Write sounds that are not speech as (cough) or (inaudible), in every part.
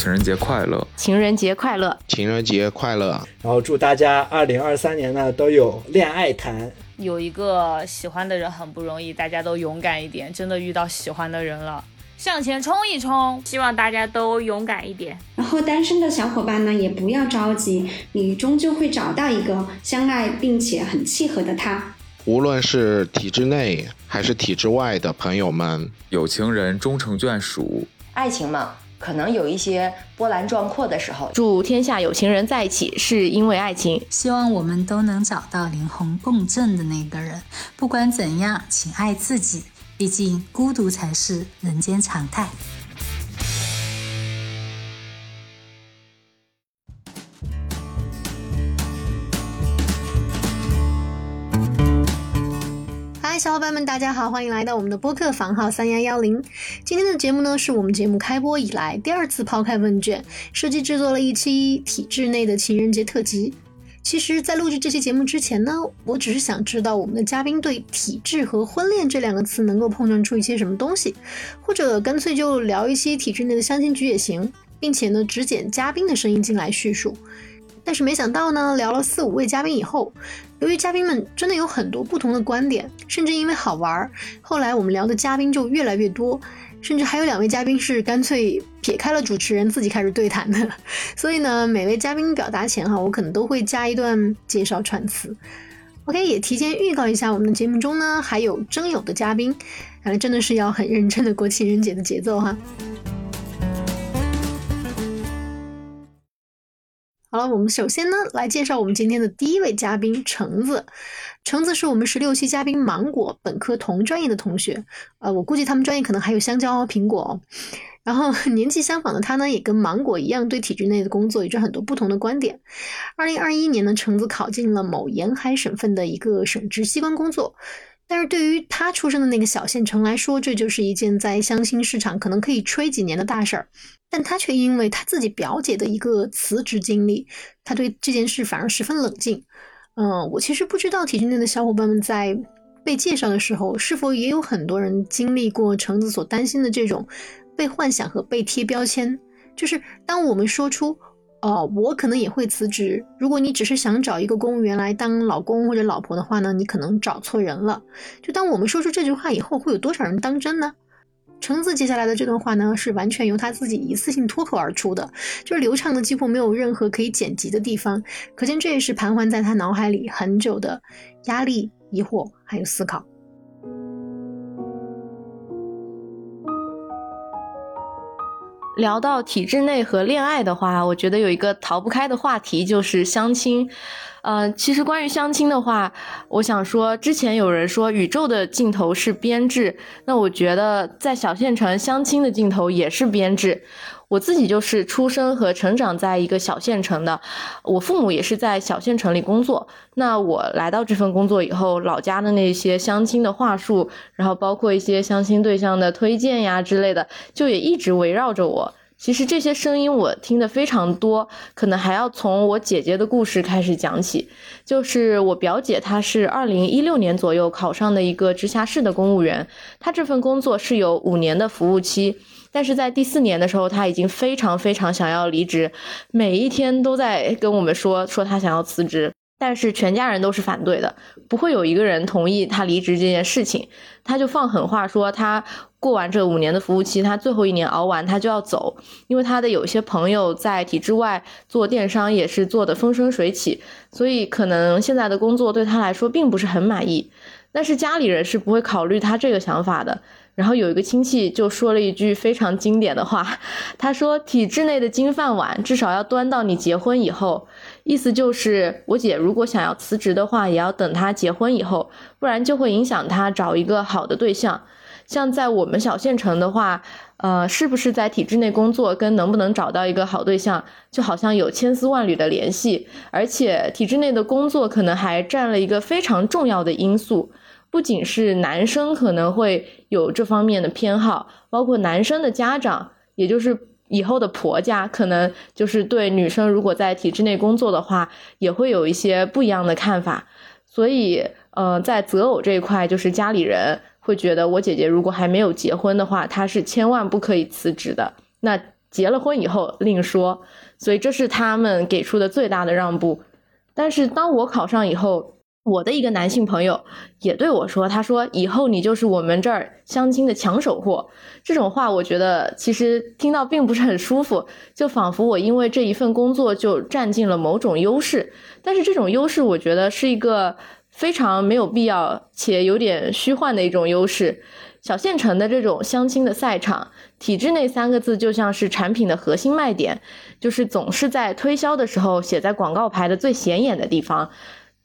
情人节快乐！情人节快乐！情人节快乐！然后祝大家二零二三年呢都有恋爱谈。有一个喜欢的人很不容易，大家都勇敢一点，真的遇到喜欢的人了，向前冲一冲！希望大家都勇敢一点。然后单身的小伙伴呢，也不要着急，你终究会找到一个相爱并且很契合的他。无论是体制内还是体制外的朋友们，有情人终成眷属。爱情嘛，可能有一些波澜壮阔的时候。祝天下有情人在一起，是因为爱情。希望我们都能找到灵魂共振的那个人。不管怎样，请爱自己，毕竟孤独才是人间常态。小伙伴们，大家好，欢迎来到我们的播客房号三幺幺零。今天的节目呢，是我们节目开播以来第二次抛开问卷，设计制作了一期体制内的情人节特辑。其实，在录制这期节目之前呢，我只是想知道我们的嘉宾对体制和婚恋这两个词能够碰撞出一些什么东西，或者干脆就聊一期体制内的相亲局也行，并且呢，只剪嘉宾的声音进来叙述。但是没想到呢，聊了四五位嘉宾以后，由于嘉宾们真的有很多不同的观点，甚至因为好玩，后来我们聊的嘉宾就越来越多，甚至还有两位嘉宾是干脆撇开了主持人自己开始对谈的。(laughs) 所以呢，每位嘉宾表达前哈，我可能都会加一段介绍串词。OK，也提前预告一下，我们的节目中呢还有征友的嘉宾，看来真的是要很认真的过情人节的节奏哈。好了，我们首先呢来介绍我们今天的第一位嘉宾橙子。橙子是我们十六期嘉宾芒果本科同专业的同学，呃，我估计他们专业可能还有香蕉、苹果。然后 (laughs) 年纪相仿的他呢，也跟芒果一样，对体制内的工作有着很多不同的观点。二零二一年呢，橙子考进了某沿海省份的一个省直机关工作。但是对于他出生的那个小县城来说，这就是一件在相亲市场可能可以吹几年的大事儿。但他却因为他自己表姐的一个辞职经历，他对这件事反而十分冷静。嗯，我其实不知道体制内的小伙伴们在被介绍的时候，是否也有很多人经历过橙子所担心的这种被幻想和被贴标签。就是当我们说出。哦，我可能也会辞职。如果你只是想找一个公务员来当老公或者老婆的话呢，你可能找错人了。就当我们说出这句话以后，会有多少人当真呢？橙子接下来的这段话呢，是完全由他自己一次性脱口而出的，就是流畅的，几乎没有任何可以剪辑的地方。可见这也是盘桓在他脑海里很久的压力、疑惑还有思考。聊到体制内和恋爱的话，我觉得有一个逃不开的话题就是相亲。呃，其实关于相亲的话，我想说，之前有人说宇宙的尽头是编制，那我觉得在小县城相亲的尽头也是编制。我自己就是出生和成长在一个小县城的，我父母也是在小县城里工作。那我来到这份工作以后，老家的那些相亲的话术，然后包括一些相亲对象的推荐呀之类的，就也一直围绕着我。其实这些声音我听的非常多，可能还要从我姐姐的故事开始讲起。就是我表姐，她是二零一六年左右考上的一个直辖市的公务员，她这份工作是有五年的服务期，但是在第四年的时候，她已经非常非常想要离职，每一天都在跟我们说说她想要辞职。但是全家人都是反对的，不会有一个人同意他离职这件事情。他就放狠话说，他过完这五年的服务期，他最后一年熬完，他就要走。因为他的有些朋友在体制外做电商，也是做的风生水起，所以可能现在的工作对他来说并不是很满意。但是家里人是不会考虑他这个想法的。然后有一个亲戚就说了一句非常经典的话，他说：“体制内的金饭碗至少要端到你结婚以后。”意思就是，我姐如果想要辞职的话，也要等她结婚以后，不然就会影响她找一个好的对象。像在我们小县城的话，呃，是不是在体制内工作，跟能不能找到一个好对象，就好像有千丝万缕的联系。而且体制内的工作可能还占了一个非常重要的因素。不仅是男生可能会有这方面的偏好，包括男生的家长，也就是以后的婆家，可能就是对女生如果在体制内工作的话，也会有一些不一样的看法。所以，呃，在择偶这一块，就是家里人会觉得我姐姐如果还没有结婚的话，她是千万不可以辞职的。那结了婚以后另说。所以这是他们给出的最大的让步。但是当我考上以后，我的一个男性朋友也对我说：“他说以后你就是我们这儿相亲的抢手货。”这种话我觉得其实听到并不是很舒服，就仿佛我因为这一份工作就占尽了某种优势。但是这种优势，我觉得是一个非常没有必要且有点虚幻的一种优势。小县城的这种相亲的赛场，体制内三个字就像是产品的核心卖点，就是总是在推销的时候写在广告牌的最显眼的地方。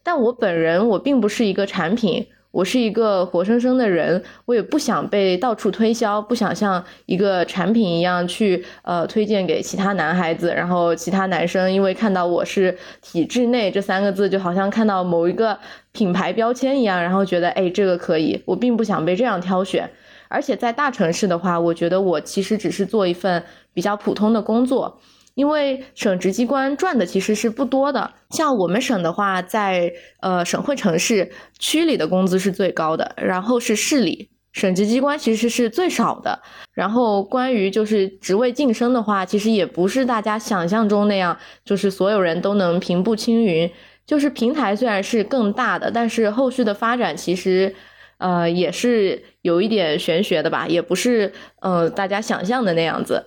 但我本人我并不是一个产品，我是一个活生生的人，我也不想被到处推销，不想像一个产品一样去呃推荐给其他男孩子，然后其他男生因为看到我是体制内这三个字，就好像看到某一个品牌标签一样，然后觉得哎这个可以，我并不想被这样挑选。而且在大城市的话，我觉得我其实只是做一份比较普通的工作。因为省直机关赚的其实是不多的，像我们省的话，在呃省会城市区里的工资是最高的，然后是市里，省直机关其实是最少的。然后关于就是职位晋升的话，其实也不是大家想象中那样，就是所有人都能平步青云。就是平台虽然是更大的，但是后续的发展其实，呃也是有一点玄学的吧，也不是呃大家想象的那样子。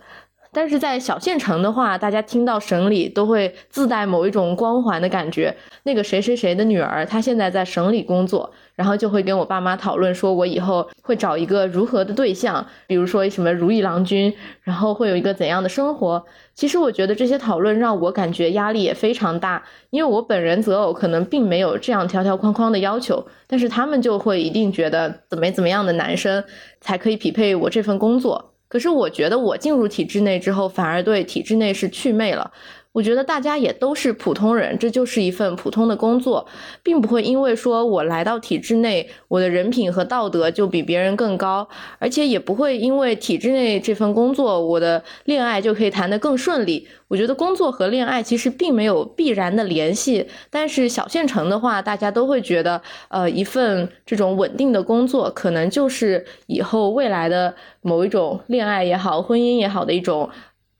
但是在小县城的话，大家听到省里都会自带某一种光环的感觉。那个谁谁谁的女儿，她现在在省里工作，然后就会跟我爸妈讨论，说我以后会找一个如何的对象，比如说什么如意郎君，然后会有一个怎样的生活。其实我觉得这些讨论让我感觉压力也非常大，因为我本人择偶可能并没有这样条条框框的要求，但是他们就会一定觉得怎么怎么样的男生才可以匹配我这份工作。可是我觉得我进入体制内之后，反而对体制内是祛魅了。我觉得大家也都是普通人，这就是一份普通的工作，并不会因为说我来到体制内，我的人品和道德就比别人更高，而且也不会因为体制内这份工作，我的恋爱就可以谈得更顺利。我觉得工作和恋爱其实并没有必然的联系，但是小县城的话，大家都会觉得，呃，一份这种稳定的工作，可能就是以后未来的某一种恋爱也好，婚姻也好的一种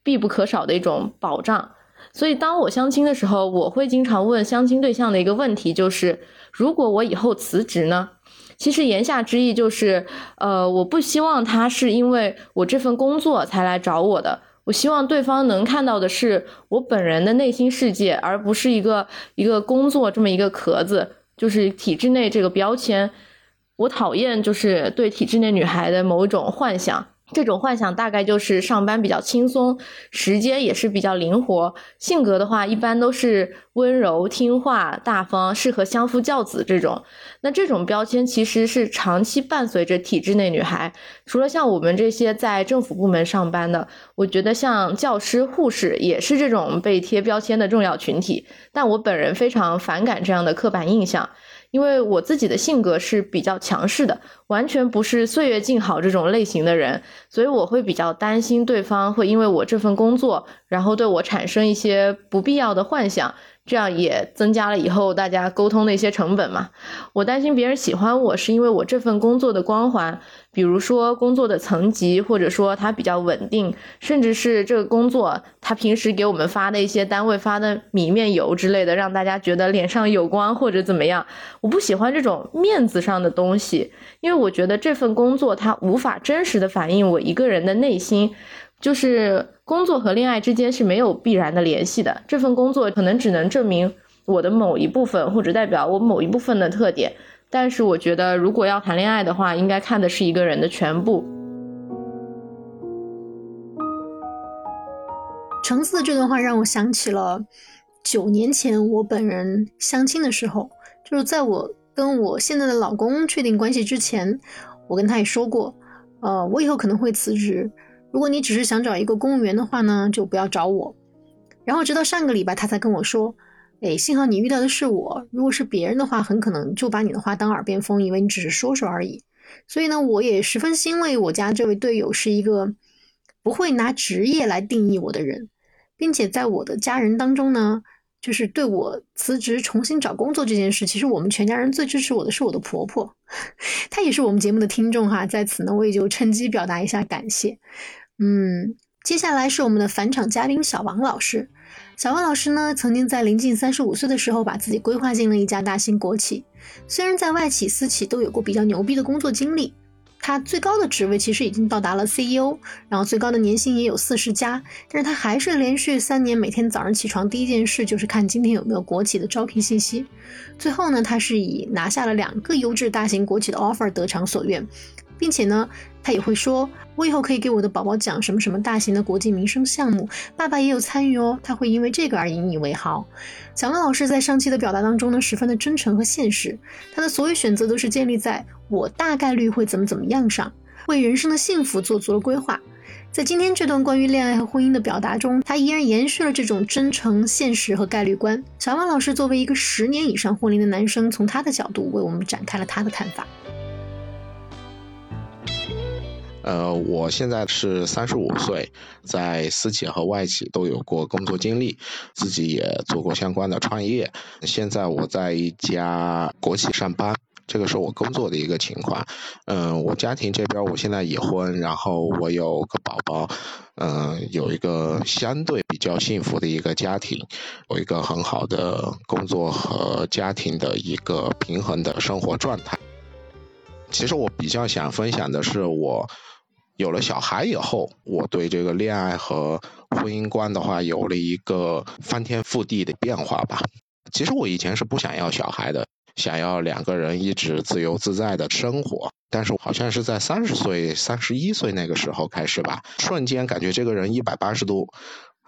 必不可少的一种保障。所以，当我相亲的时候，我会经常问相亲对象的一个问题，就是如果我以后辞职呢？其实言下之意就是，呃，我不希望他是因为我这份工作才来找我的，我希望对方能看到的是我本人的内心世界，而不是一个一个工作这么一个壳子，就是体制内这个标签。我讨厌就是对体制内女孩的某一种幻想。这种幻想大概就是上班比较轻松，时间也是比较灵活，性格的话一般都是温柔听话、大方，适合相夫教子这种。那这种标签其实是长期伴随着体制内女孩，除了像我们这些在政府部门上班的，我觉得像教师、护士也是这种被贴标签的重要群体。但我本人非常反感这样的刻板印象。因为我自己的性格是比较强势的，完全不是岁月静好这种类型的人，所以我会比较担心对方会因为我这份工作，然后对我产生一些不必要的幻想。这样也增加了以后大家沟通的一些成本嘛。我担心别人喜欢我是因为我这份工作的光环，比如说工作的层级，或者说它比较稳定，甚至是这个工作他平时给我们发的一些单位发的米面油之类的，让大家觉得脸上有光或者怎么样。我不喜欢这种面子上的东西，因为我觉得这份工作它无法真实的反映我一个人的内心。就是工作和恋爱之间是没有必然的联系的。这份工作可能只能证明我的某一部分，或者代表我某一部分的特点。但是我觉得，如果要谈恋爱的话，应该看的是一个人的全部。橙子的这段话让我想起了九年前我本人相亲的时候，就是在我跟我现在的老公确定关系之前，我跟他也说过，呃，我以后可能会辞职。如果你只是想找一个公务员的话呢，就不要找我。然后直到上个礼拜，他才跟我说：“哎，幸好你遇到的是我，如果是别人的话，很可能就把你的话当耳边风，以为你只是说说而已。”所以呢，我也十分欣慰，我家这位队友是一个不会拿职业来定义我的人，并且在我的家人当中呢。就是对我辞职重新找工作这件事，其实我们全家人最支持我的是我的婆婆，(laughs) 她也是我们节目的听众哈，在此呢我也就趁机表达一下感谢。嗯，接下来是我们的返场嘉宾小王老师。小王老师呢，曾经在临近三十五岁的时候，把自己规划进了一家大型国企。虽然在外企、私企都有过比较牛逼的工作经历，他最高的职位其实已经到达了 CEO，然后最高的年薪也有四十加。但是他还是连续三年每天早上起床第一件事就是看今天有没有国企的招聘信息。最后呢，他是以拿下了两个优质大型国企的 offer 得偿所愿。并且呢，他也会说，我以后可以给我的宝宝讲什么什么大型的国际民生项目，爸爸也有参与哦，他会因为这个而引以为豪。小文老师在上期的表达当中呢，十分的真诚和现实，他的所有选择都是建立在我大概率会怎么怎么样上，为人生的幸福做足了规划。在今天这段关于恋爱和婚姻的表达中，他依然延续了这种真诚、现实和概率观。小王老师作为一个十年以上婚龄的男生，从他的角度为我们展开了他的看法。呃，我现在是三十五岁，在私企和外企都有过工作经历，自己也做过相关的创业。现在我在一家国企上班，这个是我工作的一个情况。嗯，我家庭这边我现在已婚，然后我有个宝宝，嗯，有一个相对比较幸福的一个家庭，有一个很好的工作和家庭的一个平衡的生活状态。其实我比较想分享的是我。有了小孩以后，我对这个恋爱和婚姻观的话，有了一个翻天覆地的变化吧。其实我以前是不想要小孩的，想要两个人一直自由自在的生活。但是好像是在三十岁、三十一岁那个时候开始吧，瞬间感觉这个人一百八十度，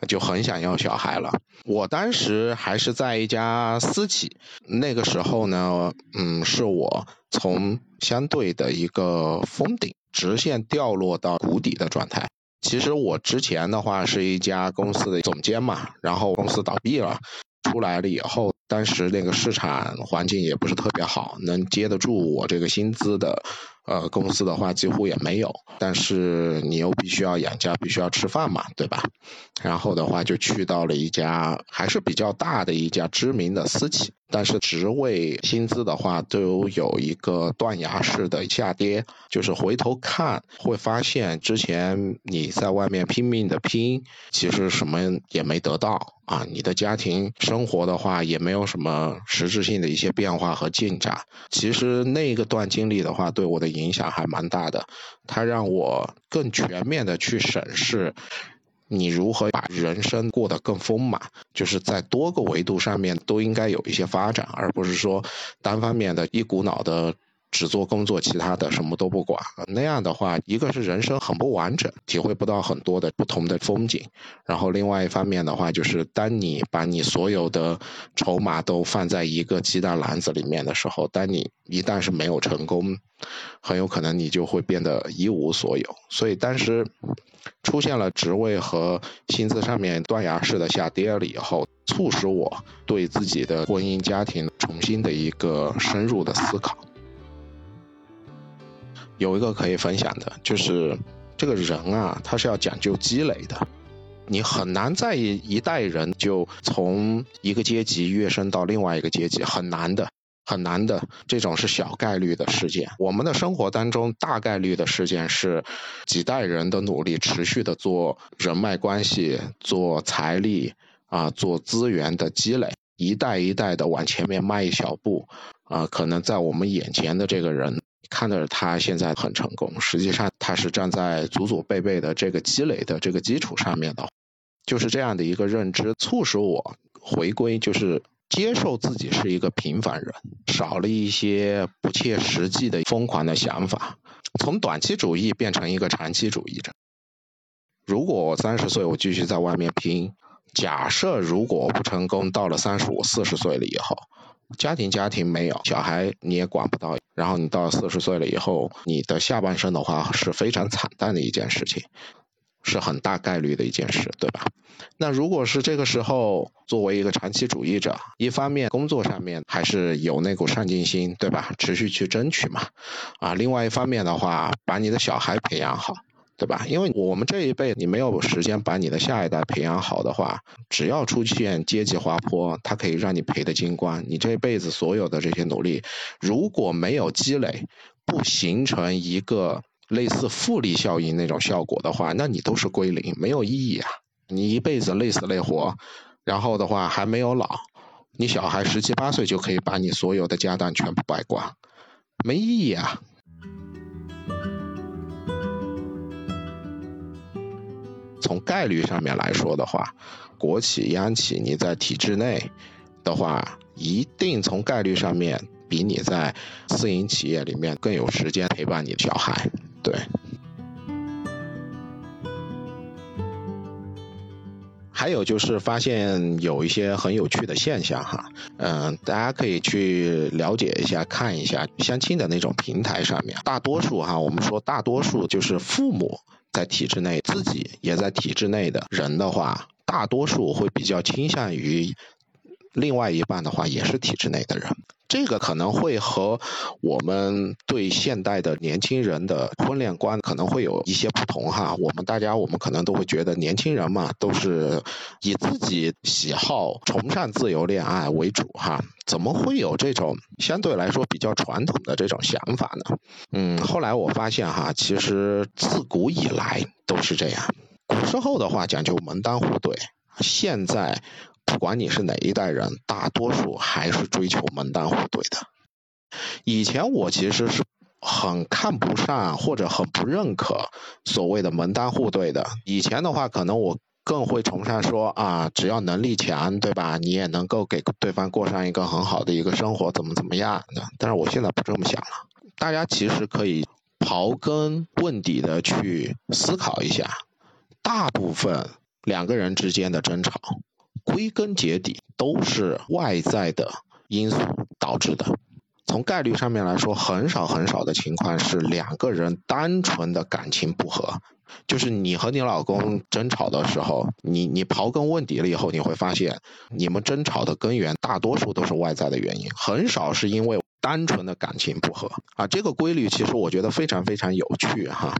就很想要小孩了。我当时还是在一家私企，那个时候呢，嗯，是我从相对的一个封顶。直线掉落到谷底的状态。其实我之前的话是一家公司的总监嘛，然后公司倒闭了，出来了以后，当时那个市场环境也不是特别好，能接得住我这个薪资的。呃，公司的话几乎也没有，但是你又必须要养家，必须要吃饭嘛，对吧？然后的话就去到了一家还是比较大的一家知名的私企，但是职位、薪资的话都有一个断崖式的下跌。就是回头看会发现，之前你在外面拼命的拼，其实什么也没得到啊。你的家庭生活的话也没有什么实质性的一些变化和进展。其实那个段经历的话，对我的。影响还蛮大的，它让我更全面的去审视你如何把人生过得更丰满，就是在多个维度上面都应该有一些发展，而不是说单方面的一股脑的。只做工作，其他的什么都不管。那样的话，一个是人生很不完整，体会不到很多的不同的风景。然后另外一方面的话，就是当你把你所有的筹码都放在一个鸡蛋篮子里面的时候，当你一旦是没有成功，很有可能你就会变得一无所有。所以当时出现了职位和薪资上面断崖式的下跌了以后，促使我对自己的婚姻家庭重新的一个深入的思考。有一个可以分享的，就是这个人啊，他是要讲究积累的。你很难在一代人就从一个阶级跃升到另外一个阶级，很难的，很难的。这种是小概率的事件。我们的生活当中，大概率的事件是几代人的努力，持续的做人脉关系、做财力啊、做资源的积累，一代一代的往前面迈一小步啊。可能在我们眼前的这个人。看到他现在很成功，实际上他是站在祖祖辈辈的这个积累的这个基础上面的，就是这样的一个认知，促使我回归，就是接受自己是一个平凡人，少了一些不切实际的疯狂的想法，从短期主义变成一个长期主义者。如果我三十岁，我继续在外面拼，假设如果不成功，到了三十五、四十岁了以后。家庭家庭没有小孩你也管不到，然后你到四十岁了以后，你的下半生的话是非常惨淡的一件事情，是很大概率的一件事，对吧？那如果是这个时候作为一个长期主义者，一方面工作上面还是有那股上进心，对吧？持续去争取嘛，啊，另外一方面的话，把你的小孩培养好。对吧？因为我们这一辈，你没有时间把你的下一代培养好的话，只要出现阶级滑坡，它可以让你赔的精光。你这辈子所有的这些努力，如果没有积累，不形成一个类似复利效应那种效果的话，那你都是归零，没有意义啊！你一辈子累死累活，然后的话还没有老，你小孩十七八岁就可以把你所有的家当全部败光，没意义啊！从概率上面来说的话，国企、央企你在体制内的话，一定从概率上面比你在私营企业里面更有时间陪伴你的小孩。对。还有就是发现有一些很有趣的现象哈，嗯，大家可以去了解一下、看一下相亲的那种平台上面，大多数哈，我们说大多数就是父母。在体制内，自己也在体制内的人的话，大多数会比较倾向于另外一半的话，也是体制内的人。这个可能会和我们对现代的年轻人的婚恋观可能会有一些不同哈。我们大家我们可能都会觉得年轻人嘛，都是以自己喜好、崇尚自由恋爱为主哈。怎么会有这种相对来说比较传统的这种想法呢？嗯，后来我发现哈，其实自古以来都是这样。古时候的话讲究门当户对，现在。不管你是哪一代人，大多数还是追求门当户对的。以前我其实是很看不上或者很不认可所谓的门当户对的。以前的话，可能我更会崇尚说啊，只要能力强，对吧？你也能够给对方过上一个很好的一个生活，怎么怎么样的。但是我现在不这么想了。大家其实可以刨根问底的去思考一下，大部分两个人之间的争吵。归根结底都是外在的因素导致的。从概率上面来说，很少很少的情况是两个人单纯的感情不和。就是你和你老公争吵的时候，你你刨根问底了以后，你会发现你们争吵的根源大多数都是外在的原因，很少是因为单纯的感情不和啊。这个规律其实我觉得非常非常有趣哈。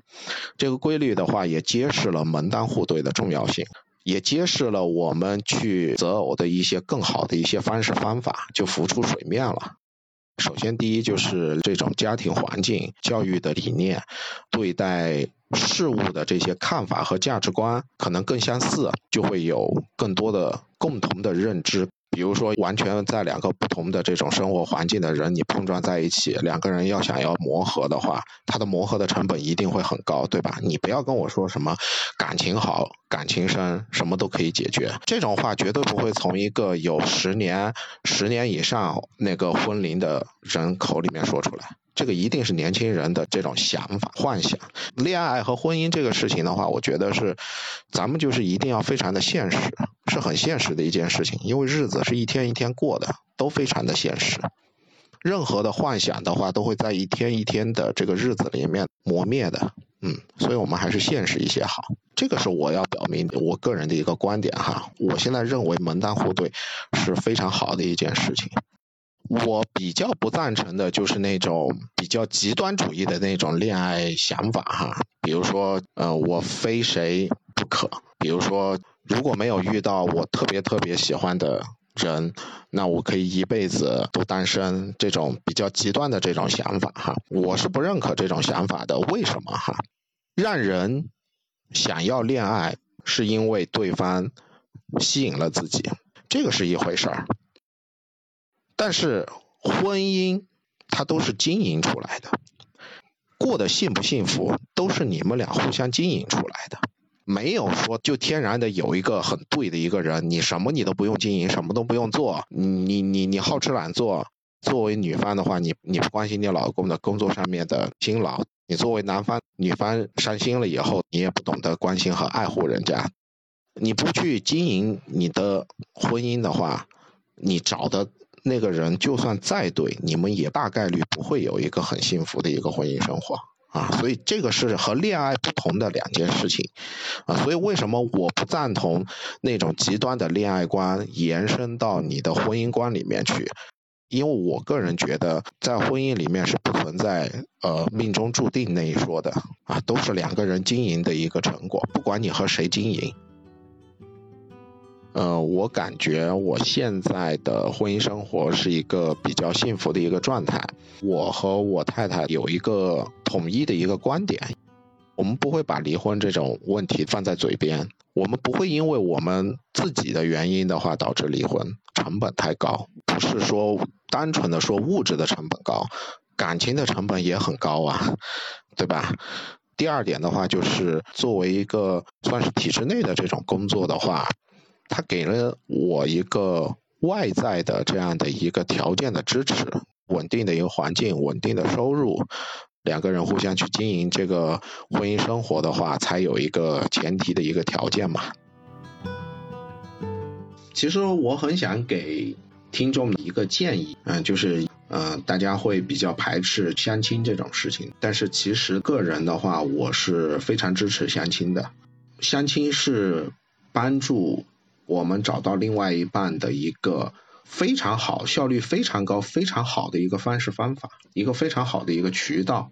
这个规律的话，也揭示了门当户对的重要性。也揭示了我们去择偶的一些更好的一些方式方法就浮出水面了。首先，第一就是这种家庭环境、教育的理念、对待事物的这些看法和价值观可能更相似，就会有更多的共同的认知。比如说，完全在两个不同的这种生活环境的人，你碰撞在一起，两个人要想要磨合的话，他的磨合的成本一定会很高，对吧？你不要跟我说什么感情好、感情深，什么都可以解决，这种话绝对不会从一个有十年、十年以上那个婚龄的人口里面说出来。这个一定是年轻人的这种想法、幻想。恋爱和婚姻这个事情的话，我觉得是咱们就是一定要非常的现实，是很现实的一件事情。因为日子是一天一天过的，都非常的现实。任何的幻想的话，都会在一天一天的这个日子里面磨灭的。嗯，所以我们还是现实一些好。这个是我要表明我个人的一个观点哈。我现在认为门当户对是非常好的一件事情。我比较不赞成的就是那种比较极端主义的那种恋爱想法哈，比如说，呃，我非谁不可，比如说，如果没有遇到我特别特别喜欢的人，那我可以一辈子都单身，这种比较极端的这种想法哈，我是不认可这种想法的。为什么哈？让人想要恋爱，是因为对方吸引了自己，这个是一回事儿。但是婚姻它都是经营出来的，过得幸不幸福都是你们俩互相经营出来的，没有说就天然的有一个很对的一个人，你什么你都不用经营，什么都不用做，你你你好吃懒做。作为女方的话，你你不关心你老公的工作上面的辛劳，你作为男方，女方伤心了以后，你也不懂得关心和爱护人家，你不去经营你的婚姻的话，你找的。那个人就算再对，你们也大概率不会有一个很幸福的一个婚姻生活啊，所以这个是和恋爱不同的两件事情啊，所以为什么我不赞同那种极端的恋爱观延伸到你的婚姻观里面去？因为我个人觉得，在婚姻里面是不存在呃命中注定那一说的啊，都是两个人经营的一个成果，不管你和谁经营。呃，我感觉我现在的婚姻生活是一个比较幸福的一个状态。我和我太太有一个统一的一个观点，我们不会把离婚这种问题放在嘴边，我们不会因为我们自己的原因的话导致离婚，成本太高，不是说单纯的说物质的成本高，感情的成本也很高啊，(laughs) 对吧？第二点的话，就是作为一个算是体制内的这种工作的话，它给了我一个外在的这样的一个条件的支持，稳定的一个环境，稳定的收入，两个人互相去经营这个婚姻生活的话，才有一个前提的一个条件嘛。其实我很想给听众一个建议，嗯，就是。嗯，大家会比较排斥相亲这种事情，但是其实个人的话，我是非常支持相亲的。相亲是帮助我们找到另外一半的一个非常好、效率非常高、非常好的一个方式方法，一个非常好的一个渠道。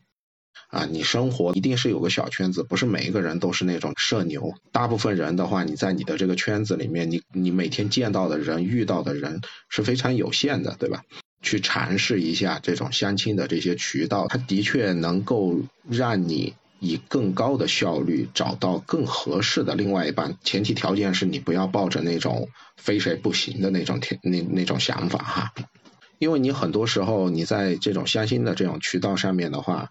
啊，你生活一定是有个小圈子，不是每一个人都是那种社牛。大部分人的话，你在你的这个圈子里面，你你每天见到的人、遇到的人是非常有限的，对吧？去尝试一下这种相亲的这些渠道，它的确能够让你以更高的效率找到更合适的另外一半。前提条件是你不要抱着那种非谁不行的那种那那种想法哈，因为你很多时候你在这种相亲的这种渠道上面的话，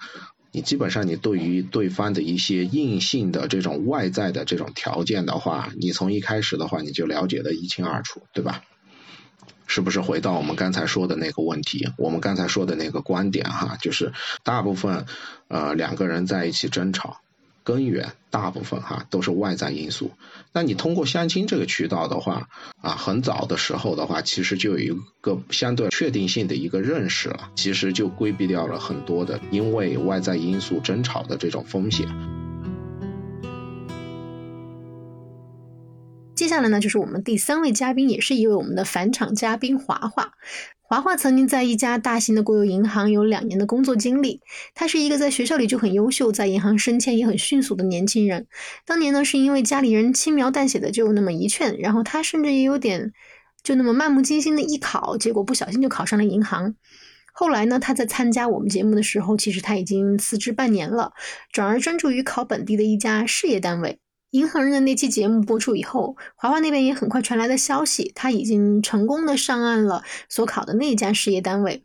你基本上你对于对方的一些硬性的这种外在的这种条件的话，你从一开始的话你就了解的一清二楚，对吧？是不是回到我们刚才说的那个问题？我们刚才说的那个观点哈，就是大部分呃两个人在一起争吵，根源大部分哈都是外在因素。那你通过相亲这个渠道的话啊，很早的时候的话，其实就有一个相对确定性的一个认识了，其实就规避掉了很多的因为外在因素争吵的这种风险。接下来呢，就是我们第三位嘉宾，也是一位我们的返场嘉宾华华。华华曾经在一家大型的国有银行有两年的工作经历。他是一个在学校里就很优秀，在银行升迁也很迅速的年轻人。当年呢，是因为家里人轻描淡写的就那么一劝，然后他甚至也有点就那么漫不经心的艺考，结果不小心就考上了银行。后来呢，他在参加我们节目的时候，其实他已经辞职半年了，转而专注于考本地的一家事业单位。银行人的那期节目播出以后，华华那边也很快传来了消息，他已经成功的上岸了所考的那家事业单位。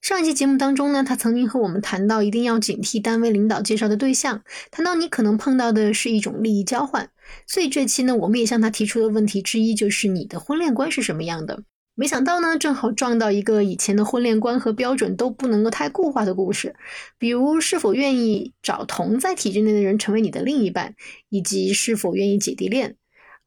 上一期节目当中呢，他曾经和我们谈到，一定要警惕单位领导介绍的对象，谈到你可能碰到的是一种利益交换。所以这期呢，我们也向他提出的问题之一就是你的婚恋观是什么样的？没想到呢，正好撞到一个以前的婚恋观和标准都不能够太固化的故事，比如是否愿意找同在体制内的人成为你的另一半，以及是否愿意姐弟恋。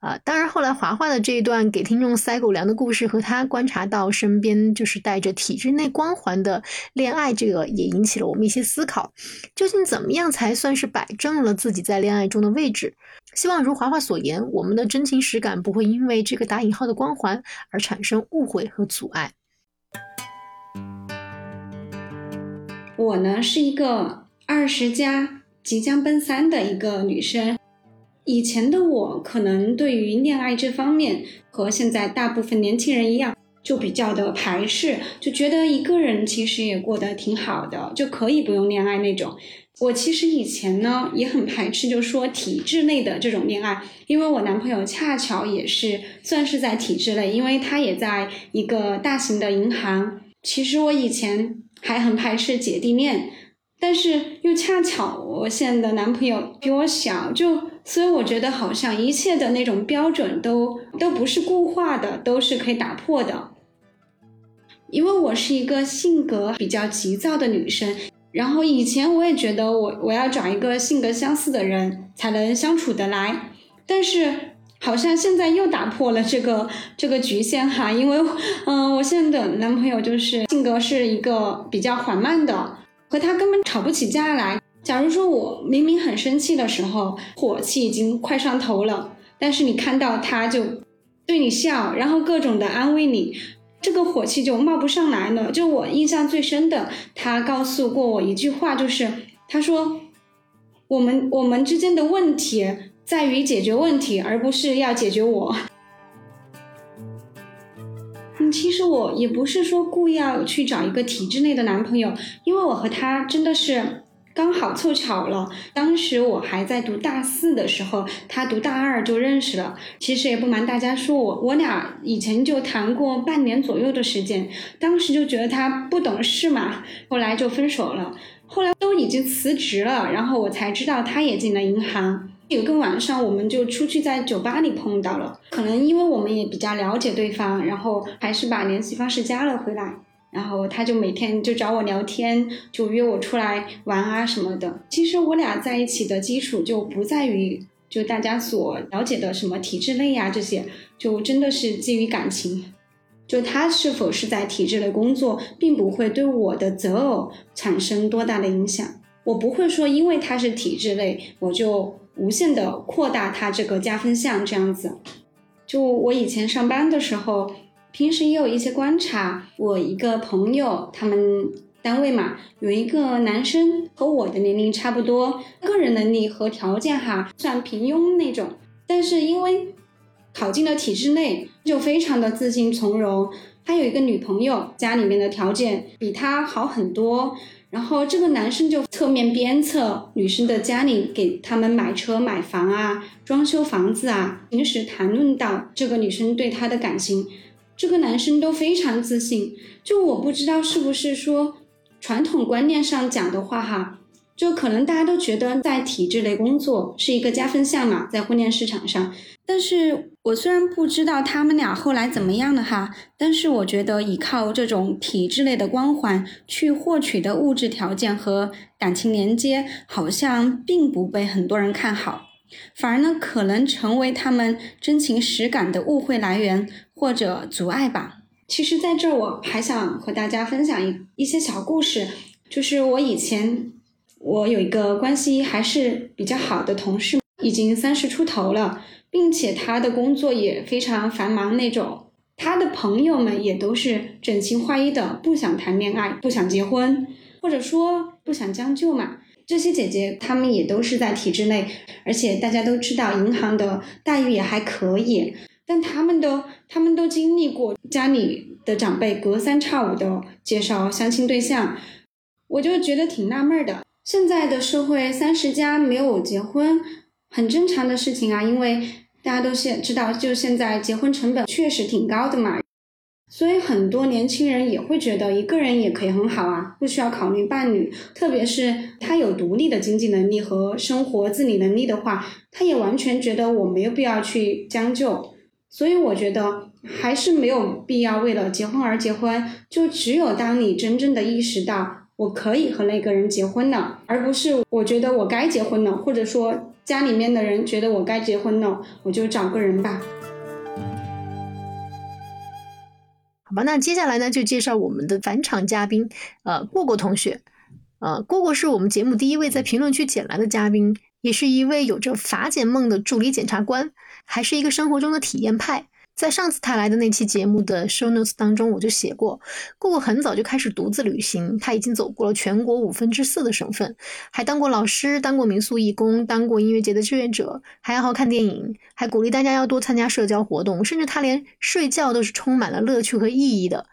啊，当然，后来华华的这一段给听众塞狗粮的故事和他观察到身边就是带着体制内光环的恋爱，这个也引起了我们一些思考。究竟怎么样才算是摆正了自己在恋爱中的位置？希望如华华所言，我们的真情实感不会因为这个打引号的光环而产生误会和阻碍。我呢是一个二十加即将奔三的一个女生。以前的我可能对于恋爱这方面和现在大部分年轻人一样，就比较的排斥，就觉得一个人其实也过得挺好的，就可以不用恋爱那种。我其实以前呢也很排斥，就说体制内的这种恋爱，因为我男朋友恰巧也是算是在体制内，因为他也在一个大型的银行。其实我以前还很排斥姐弟恋，但是又恰巧我现在的男朋友比我小，就。所以我觉得好像一切的那种标准都都不是固化的，都是可以打破的。因为我是一个性格比较急躁的女生，然后以前我也觉得我我要找一个性格相似的人才能相处得来，但是好像现在又打破了这个这个局限哈，因为嗯，我现在的男朋友就是性格是一个比较缓慢的，和他根本吵不起架来。假如说我明明很生气的时候，火气已经快上头了，但是你看到他就对你笑，然后各种的安慰你，这个火气就冒不上来了。就我印象最深的，他告诉过我一句话，就是他说：“我们我们之间的问题在于解决问题，而不是要解决我。(laughs) ”嗯，其实我也不是说故意要去找一个体制内的男朋友，因为我和他真的是。刚好凑巧了，当时我还在读大四的时候，他读大二就认识了。其实也不瞒大家说，我我俩以前就谈过半年左右的时间，当时就觉得他不懂事嘛，后来就分手了。后来都已经辞职了，然后我才知道他也进了银行。有个晚上，我们就出去在酒吧里碰到了，可能因为我们也比较了解对方，然后还是把联系方式加了回来。然后他就每天就找我聊天，就约我出来玩啊什么的。其实我俩在一起的基础就不在于就大家所了解的什么体制内呀这些，就真的是基于感情。就他是否是在体制内工作，并不会对我的择偶产生多大的影响。我不会说因为他是体制内，我就无限的扩大他这个加分项这样子。就我以前上班的时候。平时也有一些观察，我一个朋友，他们单位嘛，有一个男生和我的年龄差不多，个人能力和条件哈算平庸那种，但是因为考进了体制内，就非常的自信从容。他有一个女朋友，家里面的条件比他好很多，然后这个男生就侧面鞭策女生的家里给他们买车买房啊，装修房子啊。平时谈论到这个女生对他的感情。这个男生都非常自信，就我不知道是不是说传统观念上讲的话哈，就可能大家都觉得在体制内工作是一个加分项嘛，在婚恋市场上。但是我虽然不知道他们俩后来怎么样了哈，但是我觉得依靠这种体制内的光环去获取的物质条件和感情连接，好像并不被很多人看好。反而呢，可能成为他们真情实感的误会来源或者阻碍吧。其实，在这儿我还想和大家分享一一些小故事，就是我以前我有一个关系还是比较好的同事，已经三十出头了，并且他的工作也非常繁忙那种，他的朋友们也都是整齐划一的，不想谈恋爱，不想结婚，或者说不想将就嘛。这些姐姐她们也都是在体制内，而且大家都知道银行的待遇也还可以，但她们都她们都经历过家里的长辈隔三差五的介绍相亲对象，我就觉得挺纳闷的。现在的社会三十加没有结婚很正常的事情啊，因为大家都现知道，就现在结婚成本确实挺高的嘛。所以很多年轻人也会觉得一个人也可以很好啊，不需要考虑伴侣。特别是他有独立的经济能力和生活自理能力的话，他也完全觉得我没有必要去将就。所以我觉得还是没有必要为了结婚而结婚。就只有当你真正的意识到我可以和那个人结婚了，而不是我觉得我该结婚了，或者说家里面的人觉得我该结婚了，我就找个人吧。好吧，那接下来呢，就介绍我们的返场嘉宾，呃，过过同学，呃，过过是我们节目第一位在评论区捡来的嘉宾，也是一位有着法检梦的助理检察官，还是一个生活中的体验派。在上次他来的那期节目的 show notes 当中，我就写过，过过很早就开始独自旅行，他已经走过了全国五分之四的省份，还当过老师，当过民宿义工，当过音乐节的志愿者，还爱好看电影，还鼓励大家要多参加社交活动，甚至他连睡觉都是充满了乐趣和意义的。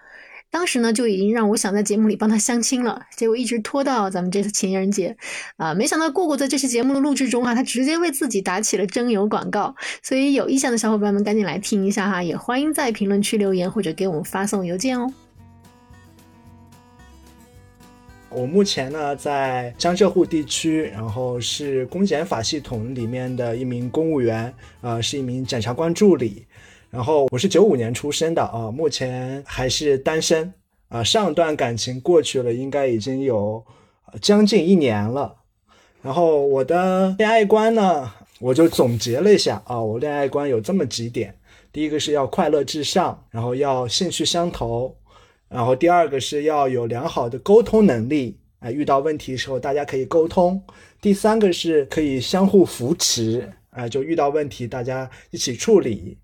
当时呢，就已经让我想在节目里帮他相亲了，结果一直拖到咱们这次情人节，啊，没想到过过在这期节目的录制中哈，他直接为自己打起了征友广告，所以有意向的小伙伴们赶紧来听一下哈，也欢迎在评论区留言或者给我们发送邮件哦。我目前呢在江浙沪地区，然后是公检法系统里面的一名公务员，呃，是一名检察官助理。然后我是九五年出生的啊，目前还是单身啊。上段感情过去了，应该已经有将近一年了。然后我的恋爱观呢，我就总结了一下啊，我恋爱观有这么几点：第一个是要快乐至上，然后要兴趣相投，然后第二个是要有良好的沟通能力，啊，遇到问题的时候大家可以沟通；第三个是可以相互扶持，啊，就遇到问题大家一起处理。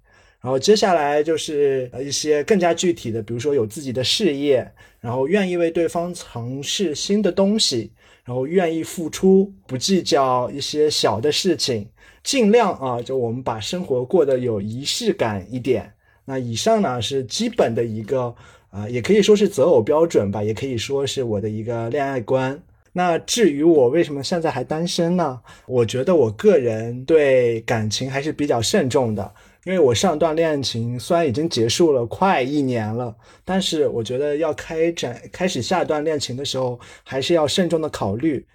然后接下来就是呃一些更加具体的，比如说有自己的事业，然后愿意为对方尝试新的东西，然后愿意付出，不计较一些小的事情，尽量啊，就我们把生活过得有仪式感一点。那以上呢是基本的一个啊，也可以说是择偶标准吧，也可以说是我的一个恋爱观。那至于我为什么现在还单身呢？我觉得我个人对感情还是比较慎重的，因为我上段恋情虽然已经结束了快一年了，但是我觉得要开展开始下段恋情的时候，还是要慎重的考虑。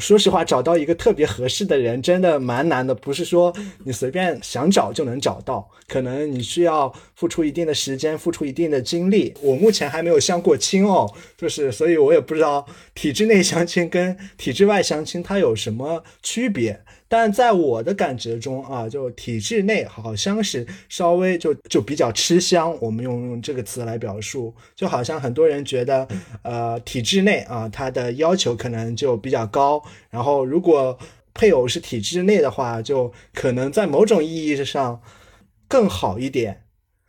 说实话，找到一个特别合适的人真的蛮难的，不是说你随便想找就能找到，可能你需要付出一定的时间，付出一定的精力。我目前还没有相过亲哦，就是所以我也不知道体制内相亲跟体制外相亲它有什么区别。但在我的感觉中啊，就体制内好像是稍微就就比较吃香，我们用用这个词来表述，就好像很多人觉得，呃，体制内啊，他的要求可能就比较高，然后如果配偶是体制内的话，就可能在某种意义上更好一点。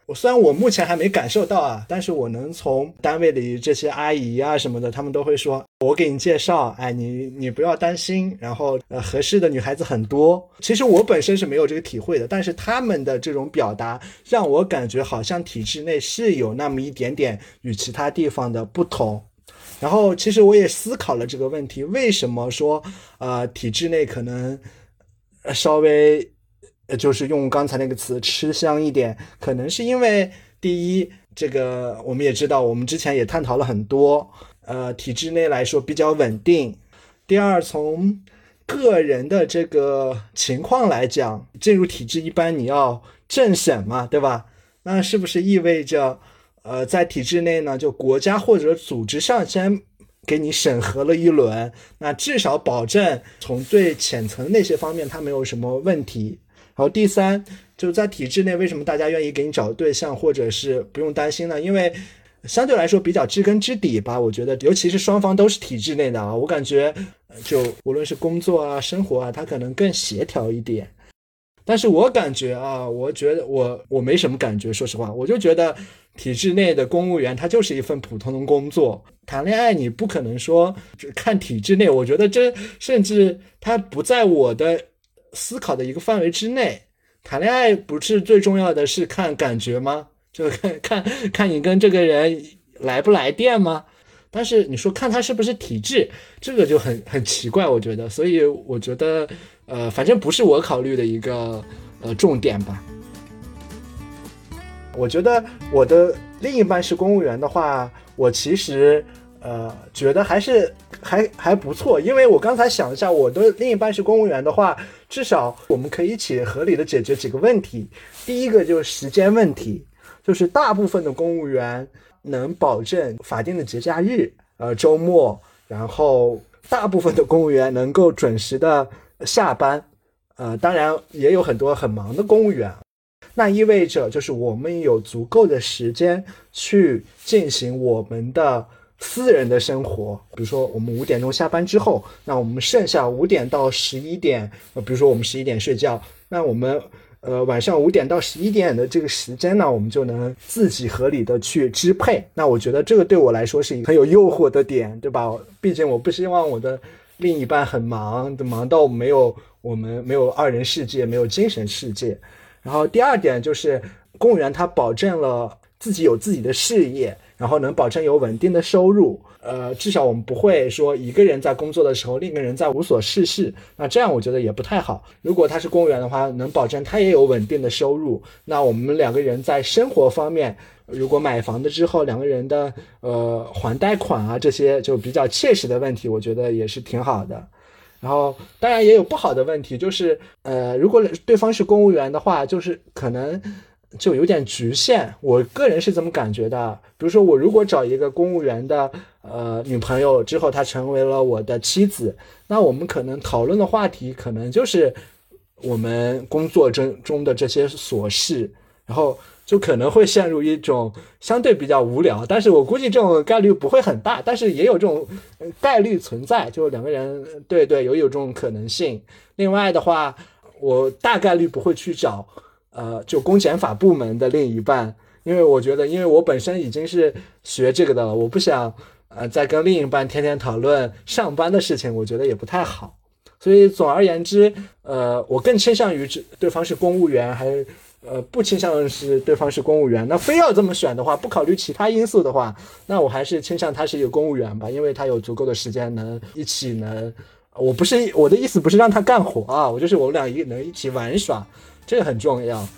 我虽然我目前还没感受到啊，但是我能从单位里这些阿姨啊什么的，他们都会说，我给你介绍，哎，你你不要担心，然后呃合适的女孩子很多。其实我本身是没有这个体会的，但是他们的这种表达让我感觉好像体制内是有那么一点点与其他地方的不同。然后其实我也思考了这个问题，为什么说呃体制内可能稍微。就是用刚才那个词吃香一点，可能是因为第一，这个我们也知道，我们之前也探讨了很多，呃，体制内来说比较稳定。第二，从个人的这个情况来讲，进入体制一般你要政审嘛，对吧？那是不是意味着，呃，在体制内呢，就国家或者组织上先给你审核了一轮，那至少保证从最浅层那些方面它没有什么问题。然后第三，就是在体制内，为什么大家愿意给你找对象，或者是不用担心呢？因为相对来说比较知根知底吧。我觉得，尤其是双方都是体制内的啊，我感觉就无论是工作啊、生活啊，它可能更协调一点。但是我感觉啊，我觉得我我没什么感觉，说实话，我就觉得体制内的公务员他就是一份普通的工作。谈恋爱你不可能说看体制内，我觉得这甚至他不在我的。思考的一个范围之内，谈恋爱不是最重要的是看感觉吗？就看 (laughs) 看看你跟这个人来不来电吗？但是你说看他是不是体质，这个就很很奇怪，我觉得。所以我觉得，呃，反正不是我考虑的一个呃重点吧。我觉得我的另一半是公务员的话，我其实。呃，觉得还是还还不错，因为我刚才想一下，我的另一半是公务员的话，至少我们可以一起合理的解决几个问题。第一个就是时间问题，就是大部分的公务员能保证法定的节假日、呃周末，然后大部分的公务员能够准时的下班。呃，当然也有很多很忙的公务员，那意味着就是我们有足够的时间去进行我们的。私人的生活，比如说我们五点钟下班之后，那我们剩下五点到十一点，呃，比如说我们十一点睡觉，那我们呃晚上五点到十一点的这个时间呢，我们就能自己合理的去支配。那我觉得这个对我来说是一个很有诱惑的点，对吧？毕竟我不希望我的另一半很忙，忙到没有我们没有二人世界，没有精神世界。然后第二点就是公务员他保证了自己有自己的事业。然后能保证有稳定的收入，呃，至少我们不会说一个人在工作的时候，另一个人在无所事事。那这样我觉得也不太好。如果他是公务员的话，能保证他也有稳定的收入。那我们两个人在生活方面，如果买房子之后，两个人的呃还贷款啊这些就比较切实的问题，我觉得也是挺好的。然后当然也有不好的问题，就是呃，如果对方是公务员的话，就是可能。就有点局限，我个人是这么感觉的。比如说，我如果找一个公务员的呃女朋友之后，她成为了我的妻子，那我们可能讨论的话题可能就是我们工作中中的这些琐事，然后就可能会陷入一种相对比较无聊。但是我估计这种概率不会很大，但是也有这种概率存在，就两个人对对有有这种可能性。另外的话，我大概率不会去找。呃，就公检法部门的另一半，因为我觉得，因为我本身已经是学这个的了，我不想呃再跟另一半天天讨论上班的事情，我觉得也不太好。所以总而言之，呃，我更倾向于对方是公务员还是呃，不倾向是对方是公务员，那非要这么选的话，不考虑其他因素的话，那我还是倾向他是一个公务员吧，因为他有足够的时间能一起能，我不是我的意思不是让他干活啊，我就是我们俩一能一起玩耍，这个很重要。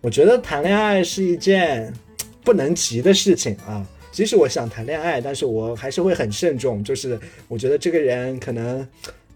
我觉得谈恋爱是一件 (tsk) 不能急的事情啊，即使我想谈恋爱，但是我还是会很慎重，就是我觉得这个人可能。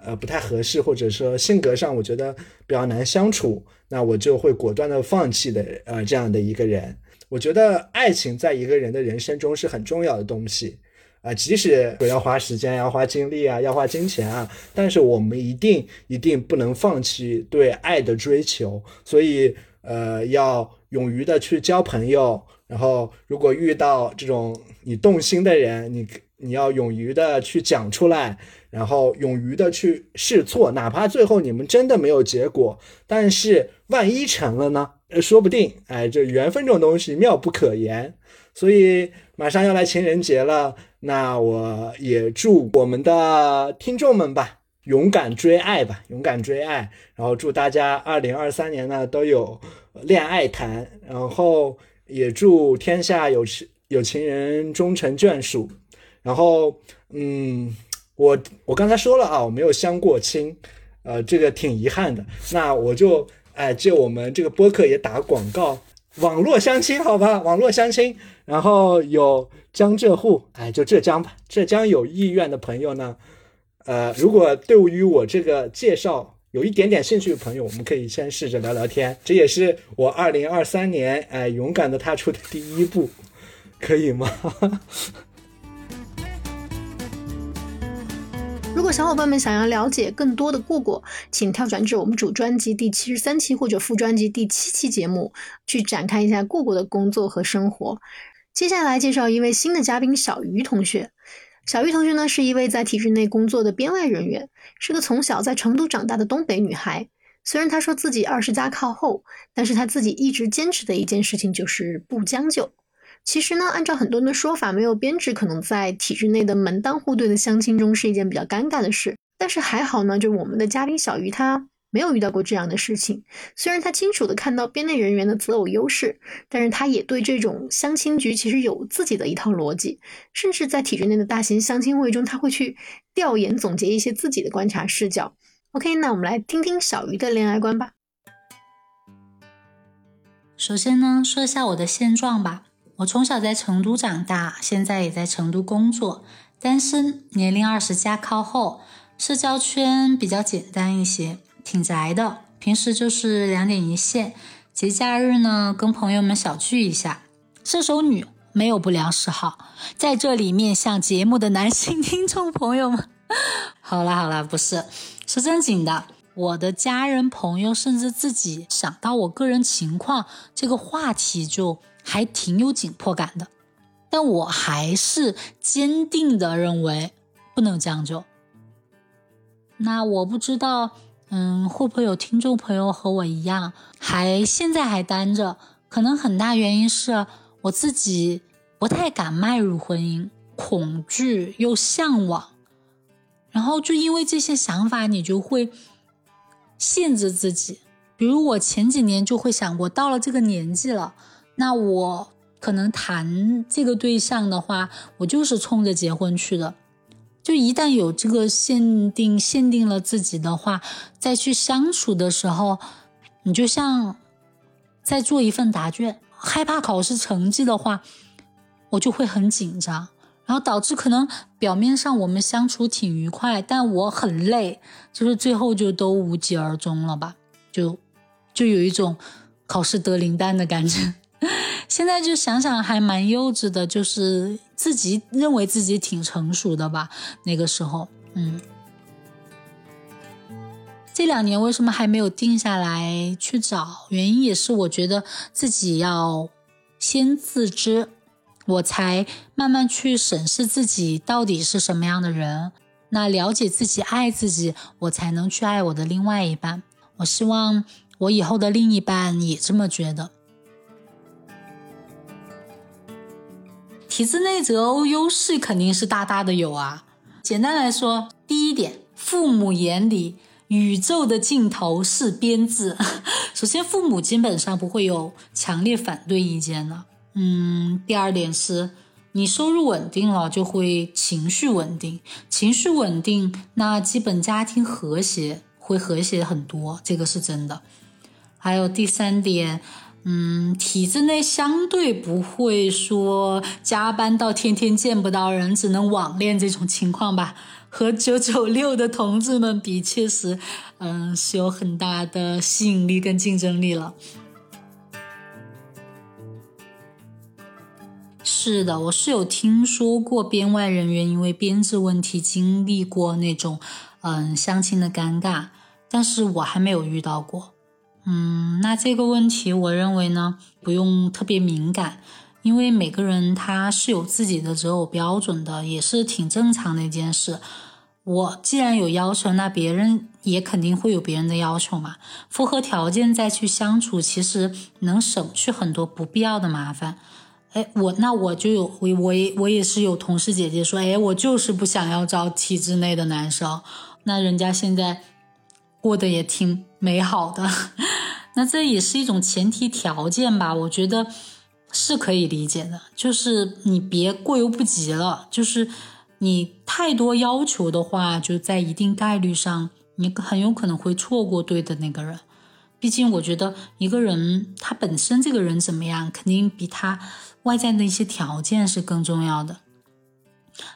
呃，不太合适，或者说性格上我觉得比较难相处，那我就会果断的放弃的。呃，这样的一个人，我觉得爱情在一个人的人生中是很重要的东西啊，即使要花时间、要花精力啊、要花金钱啊，但是我们一定一定不能放弃对爱的追求。所以，呃，要勇于的去交朋友，然后如果遇到这种你动心的人，你你要勇于的去讲出来。然后勇于的去试错，哪怕最后你们真的没有结果，但是万一成了呢？呃，说不定，哎，这缘分这种东西妙不可言。所以马上要来情人节了，那我也祝我们的听众们吧，勇敢追爱吧，勇敢追爱。然后祝大家二零二三年呢都有恋爱谈，然后也祝天下有情有情人终成眷属。然后，嗯。我我刚才说了啊，我没有相过亲，呃，这个挺遗憾的。那我就哎借我们这个播客也打广告，网络相亲好吧，网络相亲。然后有江浙沪，哎，就浙江吧。浙江有意愿的朋友呢，呃，如果对于我这个介绍有一点点兴趣的朋友，我们可以先试着聊聊天。这也是我二零二三年哎勇敢的踏出的第一步，可以吗？(laughs) 如果小伙伴们想要了解更多的过过，请跳转至我们主专辑第七十三期或者副专辑第七期节目，去展开一下过过的工作和生活。接下来介绍一位新的嘉宾小鱼同学。小鱼同学呢，是一位在体制内工作的编外人员，是个从小在成都长大的东北女孩。虽然她说自己二十加靠后，但是她自己一直坚持的一件事情就是不将就。其实呢，按照很多人的说法，没有编制可能在体制内的门当户对的相亲中是一件比较尴尬的事。但是还好呢，就是我们的嘉宾小鱼她没有遇到过这样的事情。虽然他清楚的看到编内人员的择偶优势，但是他也对这种相亲局其实有自己的一套逻辑，甚至在体制内的大型相亲会中，他会去调研总结一些自己的观察视角。OK，那我们来听听小鱼的恋爱观吧。首先呢，说一下我的现状吧。我从小在成都长大，现在也在成都工作，单身，年龄二十加靠后，社交圈比较简单一些，挺宅的，平时就是两点一线，节假日呢跟朋友们小聚一下。射手女没有不良嗜好，在这里面向节目的男性 (laughs) 听众朋友们，好啦好啦，不是，是正经的。我的家人朋友甚至自己想到我个人情况，这个话题就。还挺有紧迫感的，但我还是坚定的认为不能将就。那我不知道，嗯，会不会有听众朋友和我一样，还现在还单着？可能很大原因是我自己不太敢迈入婚姻，恐惧又向往，然后就因为这些想法，你就会限制自己。比如我前几年就会想，我到了这个年纪了。那我可能谈这个对象的话，我就是冲着结婚去的。就一旦有这个限定，限定了自己的话，再去相处的时候，你就像在做一份答卷，害怕考试成绩的话，我就会很紧张，然后导致可能表面上我们相处挺愉快，但我很累，就是最后就都无疾而终了吧？就就有一种考试得零蛋的感觉。(laughs) 现在就想想还蛮幼稚的，就是自己认为自己挺成熟的吧。那个时候，嗯，这两年为什么还没有定下来去找？原因也是我觉得自己要先自知，我才慢慢去审视自己到底是什么样的人。那了解自己，爱自己，我才能去爱我的另外一半。我希望我以后的另一半也这么觉得。体制内择偶优势肯定是大大的有啊。简单来说，第一点，父母眼里宇宙的尽头是编制。(laughs) 首先，父母基本上不会有强烈反对意见的。嗯，第二点是，你收入稳定了，就会情绪稳定，情绪稳定，那基本家庭和谐会和谐很多，这个是真的。还有第三点。嗯，体制内相对不会说加班到天天见不到人，只能网恋这种情况吧。和九九六的同志们比，确实，嗯，是有很大的吸引力跟竞争力了。是的，我是有听说过编外人员因为编制问题经历过那种，嗯，相亲的尴尬，但是我还没有遇到过。嗯，那这个问题，我认为呢，不用特别敏感，因为每个人他是有自己的择偶标准的，也是挺正常的一件事。我既然有要求，那别人也肯定会有别人的要求嘛。符合条件再去相处，其实能省去很多不必要的麻烦。哎，我那我就有我我也我也是有同事姐姐说，哎，我就是不想要找体制内的男生，那人家现在过得也挺美好的。那这也是一种前提条件吧，我觉得是可以理解的。就是你别过犹不及了，就是你太多要求的话，就在一定概率上，你很有可能会错过对的那个人。毕竟，我觉得一个人他本身这个人怎么样，肯定比他外在的一些条件是更重要的。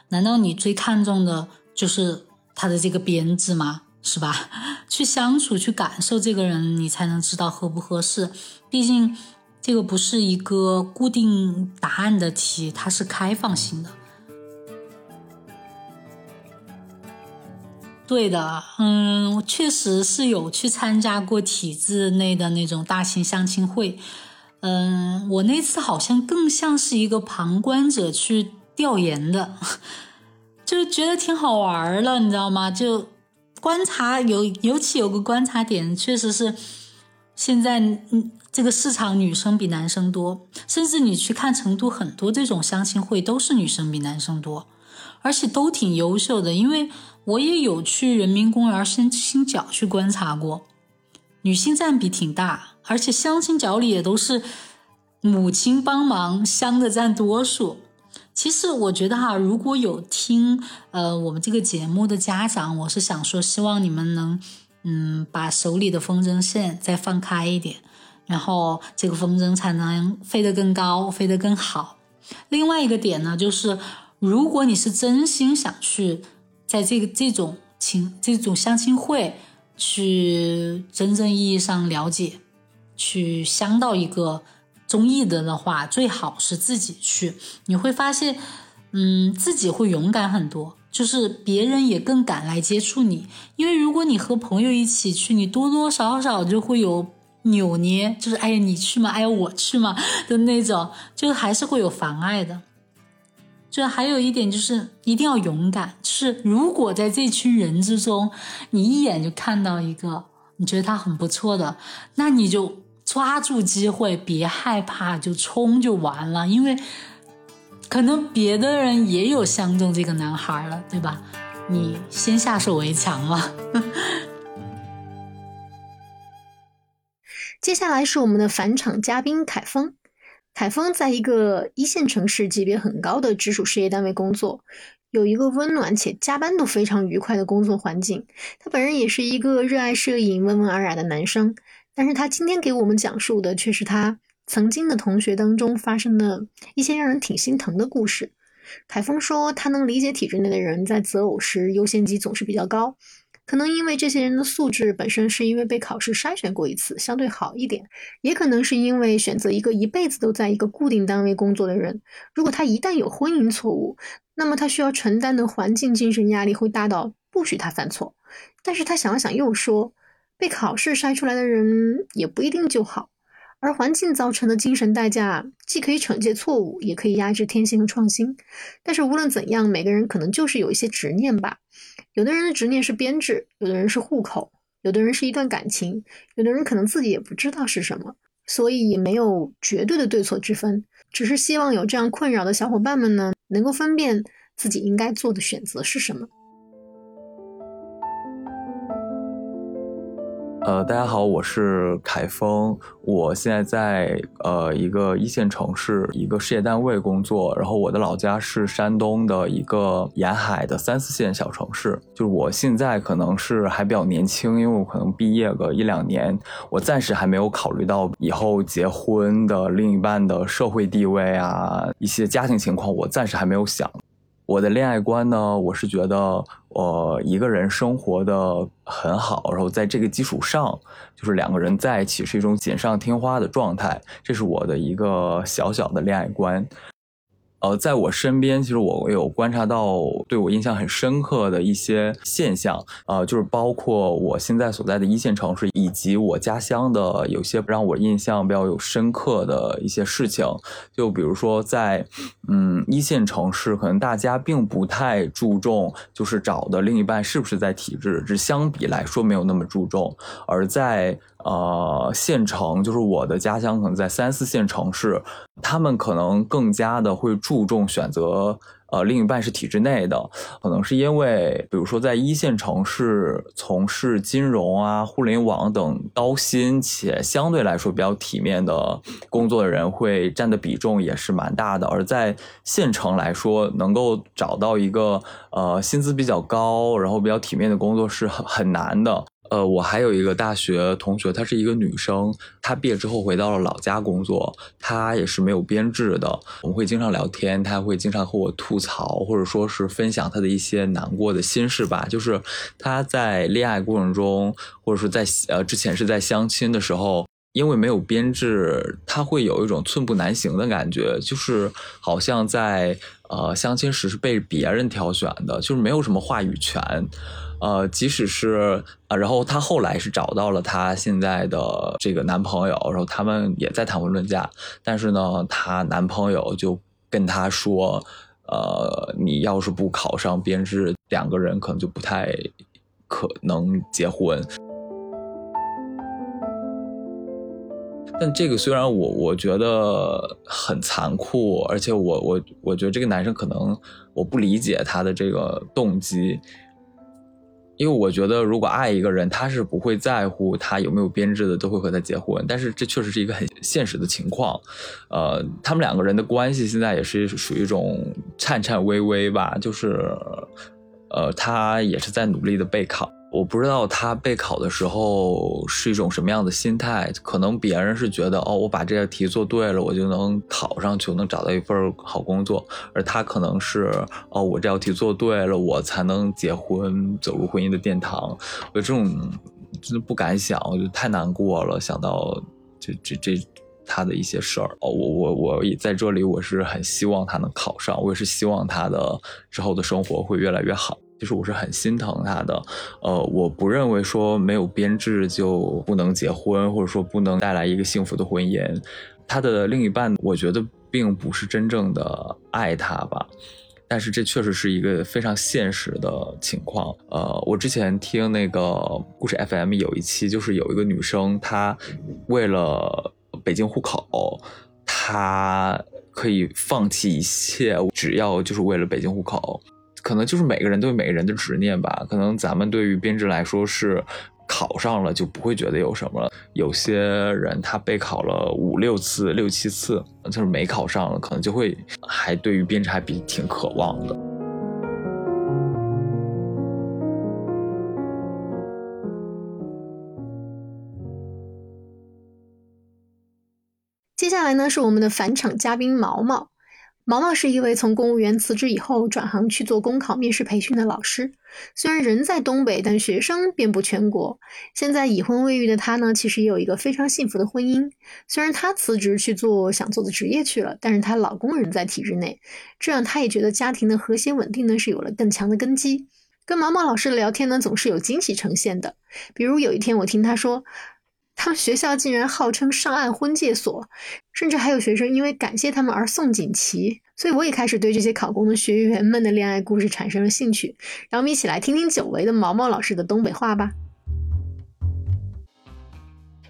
难道你最看重的就是他的这个编制吗？是吧？(laughs) 去相处，去感受这个人，你才能知道合不合适。毕竟，这个不是一个固定答案的题，它是开放性的。对的，嗯，我确实是有去参加过体制内的那种大型相亲会。嗯，我那次好像更像是一个旁观者去调研的，(laughs) 就觉得挺好玩儿了，你知道吗？就。观察有尤其有个观察点，确实是现在嗯这个市场女生比男生多，甚至你去看成都很多这种相亲会都是女生比男生多，而且都挺优秀的。因为我也有去人民公园相亲角去观察过，女性占比挺大，而且相亲角里也都是母亲帮忙相的占多数。其实我觉得哈，如果有听呃我们这个节目的家长，我是想说，希望你们能嗯把手里的风筝线再放开一点，然后这个风筝才能飞得更高，飞得更好。另外一个点呢，就是如果你是真心想去在这个这种亲这种相亲会去真正意义上了解，去相到一个。中意的的话，最好是自己去，你会发现，嗯，自己会勇敢很多，就是别人也更敢来接触你。因为如果你和朋友一起去，你多多少少就会有扭捏，就是哎呀你去吗？哎呀我去吗？(laughs) 的那种，就还是会有妨碍的。就还有一点就是一定要勇敢，就是如果在这群人之中，你一眼就看到一个你觉得他很不错的，那你就。抓住机会，别害怕，就冲就完了。因为可能别的人也有相中这个男孩了，对吧？你先下手为强了。(laughs) 接下来是我们的返场嘉宾凯峰。凯峰在一个一线城市级别很高的直属事业单位工作，有一个温暖且加班都非常愉快的工作环境。他本人也是一个热爱摄影、温文尔雅的男生。但是他今天给我们讲述的却是他曾经的同学当中发生的一些让人挺心疼的故事。凯峰说，他能理解体制内的人在择偶时优先级总是比较高，可能因为这些人的素质本身是因为被考试筛选过一次，相对好一点，也可能是因为选择一个一辈子都在一个固定单位工作的人，如果他一旦有婚姻错误，那么他需要承担的环境精神压力会大到不许他犯错。但是他想了想又说。被考试筛出来的人也不一定就好，而环境造成的精神代价既可以惩戒错误，也可以压制天性和创新。但是无论怎样，每个人可能就是有一些执念吧。有的人的执念是编制，有的人是户口，有的人是一段感情，有的人可能自己也不知道是什么。所以也没有绝对的对错之分，只是希望有这样困扰的小伙伴们呢，能够分辨自己应该做的选择是什么。呃，大家好，我是凯峰，我现在在呃一个一线城市一个事业单位工作，然后我的老家是山东的一个沿海的三四线小城市。就是我现在可能是还比较年轻，因为我可能毕业个一两年，我暂时还没有考虑到以后结婚的另一半的社会地位啊，一些家庭情况，我暂时还没有想。我的恋爱观呢，我是觉得，我，一个人生活的很好，然后在这个基础上，就是两个人在一起是一种锦上添花的状态，这是我的一个小小的恋爱观。呃，在我身边，其实我有观察到对我印象很深刻的一些现象，呃，就是包括我现在所在的一线城市，以及我家乡的有些让我印象比较有深刻的一些事情。就比如说在，嗯，一线城市，可能大家并不太注重，就是找的另一半是不是在体制，只相比来说没有那么注重，而在。呃，县城就是我的家乡，可能在三四线城市，他们可能更加的会注重选择呃另一半是体制内的，可能是因为，比如说在一线城市从事金融啊、互联网等高薪且相对来说比较体面的工作的人会占的比重也是蛮大的，而在县城来说，能够找到一个呃薪资比较高，然后比较体面的工作是很很难的。呃，我还有一个大学同学，她是一个女生，她毕业之后回到了老家工作，她也是没有编制的。我们会经常聊天，她会经常和我吐槽，或者说是分享她的一些难过的心事吧。就是她在恋爱过程中，或者说在呃之前是在相亲的时候，因为没有编制，她会有一种寸步难行的感觉，就是好像在呃相亲时是被别人挑选的，就是没有什么话语权。呃，即使是啊，然后她后来是找到了她现在的这个男朋友，然后他们也在谈婚论嫁，但是呢，她男朋友就跟她说，呃，你要是不考上编制，两个人可能就不太可能结婚。但这个虽然我我觉得很残酷，而且我我我觉得这个男生可能我不理解他的这个动机。因为我觉得，如果爱一个人，他是不会在乎他有没有编制的，都会和他结婚。但是这确实是一个很现实的情况，呃，他们两个人的关系现在也是属于一种颤颤巍巍吧，就是，呃，他也是在努力的备考。我不知道他备考的时候是一种什么样的心态，可能别人是觉得哦，我把这道题做对了，我就能考上去，我能找到一份好工作，而他可能是哦，我这道题做对了，我才能结婚，走入婚姻的殿堂。我这种真的不敢想，我觉得太难过了，想到这这这他的一些事儿哦，我我我也在这里，我是很希望他能考上，我也是希望他的之后的生活会越来越好。其实我是很心疼他的，呃，我不认为说没有编制就不能结婚，或者说不能带来一个幸福的婚姻。他的另一半，我觉得并不是真正的爱他吧，但是这确实是一个非常现实的情况。呃，我之前听那个故事 FM 有一期，就是有一个女生，她为了北京户口，她可以放弃一切，只要就是为了北京户口。可能就是每个人对每个人的执念吧。可能咱们对于编制来说是考上了就不会觉得有什么了。有些人他备考了五六次、六七次，就是没考上了，可能就会还对于编制还比挺渴望的。接下来呢是我们的返场嘉宾毛毛。毛毛是一位从公务员辞职以后转行去做公考面试培训的老师。虽然人在东北，但学生遍布全国。现在已婚未育的他呢，其实也有一个非常幸福的婚姻。虽然她辞职去做想做的职业去了，但是她老公仍在体制内，这样她也觉得家庭的和谐稳定呢是有了更强的根基。跟毛毛老师的聊天呢，总是有惊喜呈现的。比如有一天，我听他说。他们学校竟然号称上岸婚介所，甚至还有学生因为感谢他们而送锦旗。所以我也开始对这些考公的学员们的恋爱故事产生了兴趣。让我们一起来听听久违的毛毛老师的东北话吧。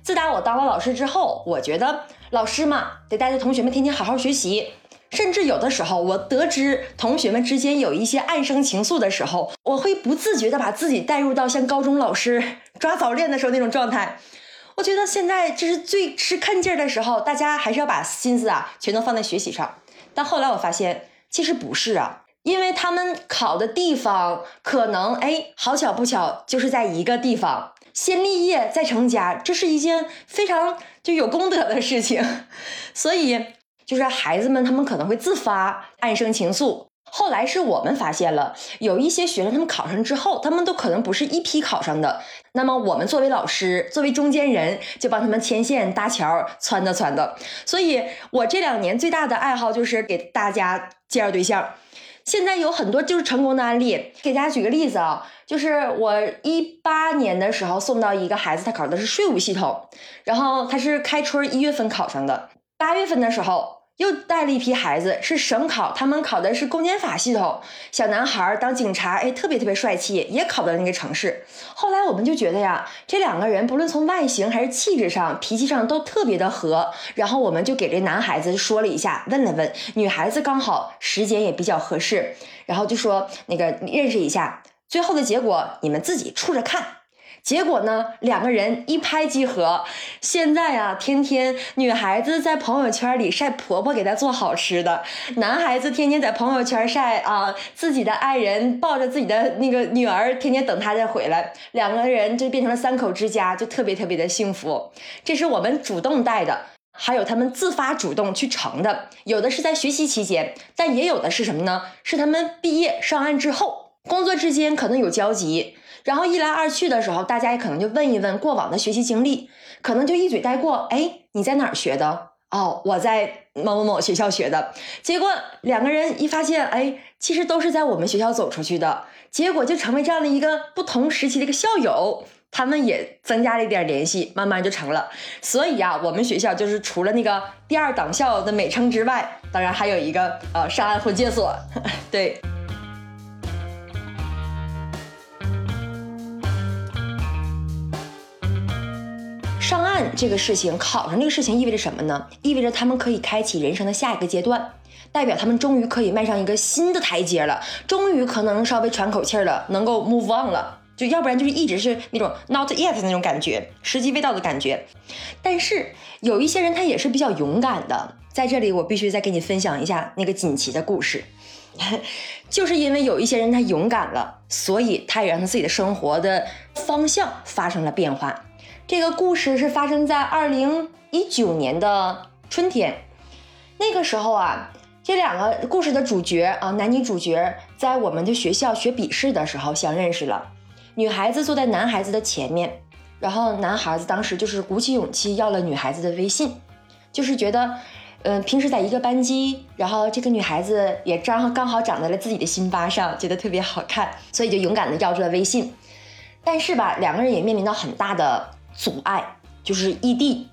自打我当了老师之后，我觉得老师嘛得带着同学们天天好好学习，甚至有的时候，我得知同学们之间有一些暗生情愫的时候，我会不自觉的把自己带入到像高中老师 (laughs) 抓早恋的时候那种状态。我觉得现在这是最吃看劲儿的时候，大家还是要把心思啊全都放在学习上。但后来我发现，其实不是啊，因为他们考的地方可能哎，好巧不巧就是在一个地方，先立业再成家，这是一件非常就有功德的事情，(laughs) 所以。就是孩子们，他们可能会自发暗生情愫。后来是我们发现了，有一些学生他们考上之后，他们都可能不是一批考上的。那么我们作为老师，作为中间人，就帮他们牵线搭桥，撺掇撺掇。所以我这两年最大的爱好就是给大家介绍对象。现在有很多就是成功的案例，给大家举个例子啊，就是我一八年的时候送到一个孩子，他考的是税务系统，然后他是开春一月份考上的，八月份的时候。又带了一批孩子，是省考，他们考的是公检法系统。小男孩当警察，哎，特别特别帅气，也考到那个城市。后来我们就觉得呀，这两个人不论从外形还是气质上、脾气上都特别的合。然后我们就给这男孩子说了一下，问了问，女孩子刚好时间也比较合适，然后就说那个认识一下。最后的结果你们自己处着看。结果呢，两个人一拍即合。现在啊，天天女孩子在朋友圈里晒婆婆给她做好吃的，男孩子天天在朋友圈晒啊自己的爱人抱着自己的那个女儿，天天等他再回来。两个人就变成了三口之家，就特别特别的幸福。这是我们主动带的，还有他们自发主动去成的。有的是在学习期间，但也有的是什么呢？是他们毕业上岸之后，工作之间可能有交集。然后一来二去的时候，大家也可能就问一问过往的学习经历，可能就一嘴带过。哎，你在哪儿学的？哦，我在某某某学校学的。结果两个人一发现，哎，其实都是在我们学校走出去的。结果就成为这样的一个不同时期的一个校友，他们也增加了一点联系，慢慢就成了。所以呀，我们学校就是除了那个第二党校的美称之外，当然还有一个呃上岸婚介所，(laughs) 对。上岸这个事情，考上这个事情意味着什么呢？意味着他们可以开启人生的下一个阶段，代表他们终于可以迈上一个新的台阶了，终于可能稍微喘口气了，能够 move on 了。就要不然就是一直是那种 not yet 的那种感觉，时机未到的感觉。但是有一些人他也是比较勇敢的，在这里我必须再给你分享一下那个锦旗的故事，(laughs) 就是因为有一些人他勇敢了，所以他也让他自己的生活的方向发生了变化。这个故事是发生在二零一九年的春天，那个时候啊，这两个故事的主角啊，男女主角在我们的学校学笔试的时候相认识了。女孩子坐在男孩子的前面，然后男孩子当时就是鼓起勇气要了女孩子的微信，就是觉得，嗯，平时在一个班级，然后这个女孩子也刚刚好长在了自己的心巴上，觉得特别好看，所以就勇敢的要出了微信。但是吧，两个人也面临到很大的。阻碍就是异地，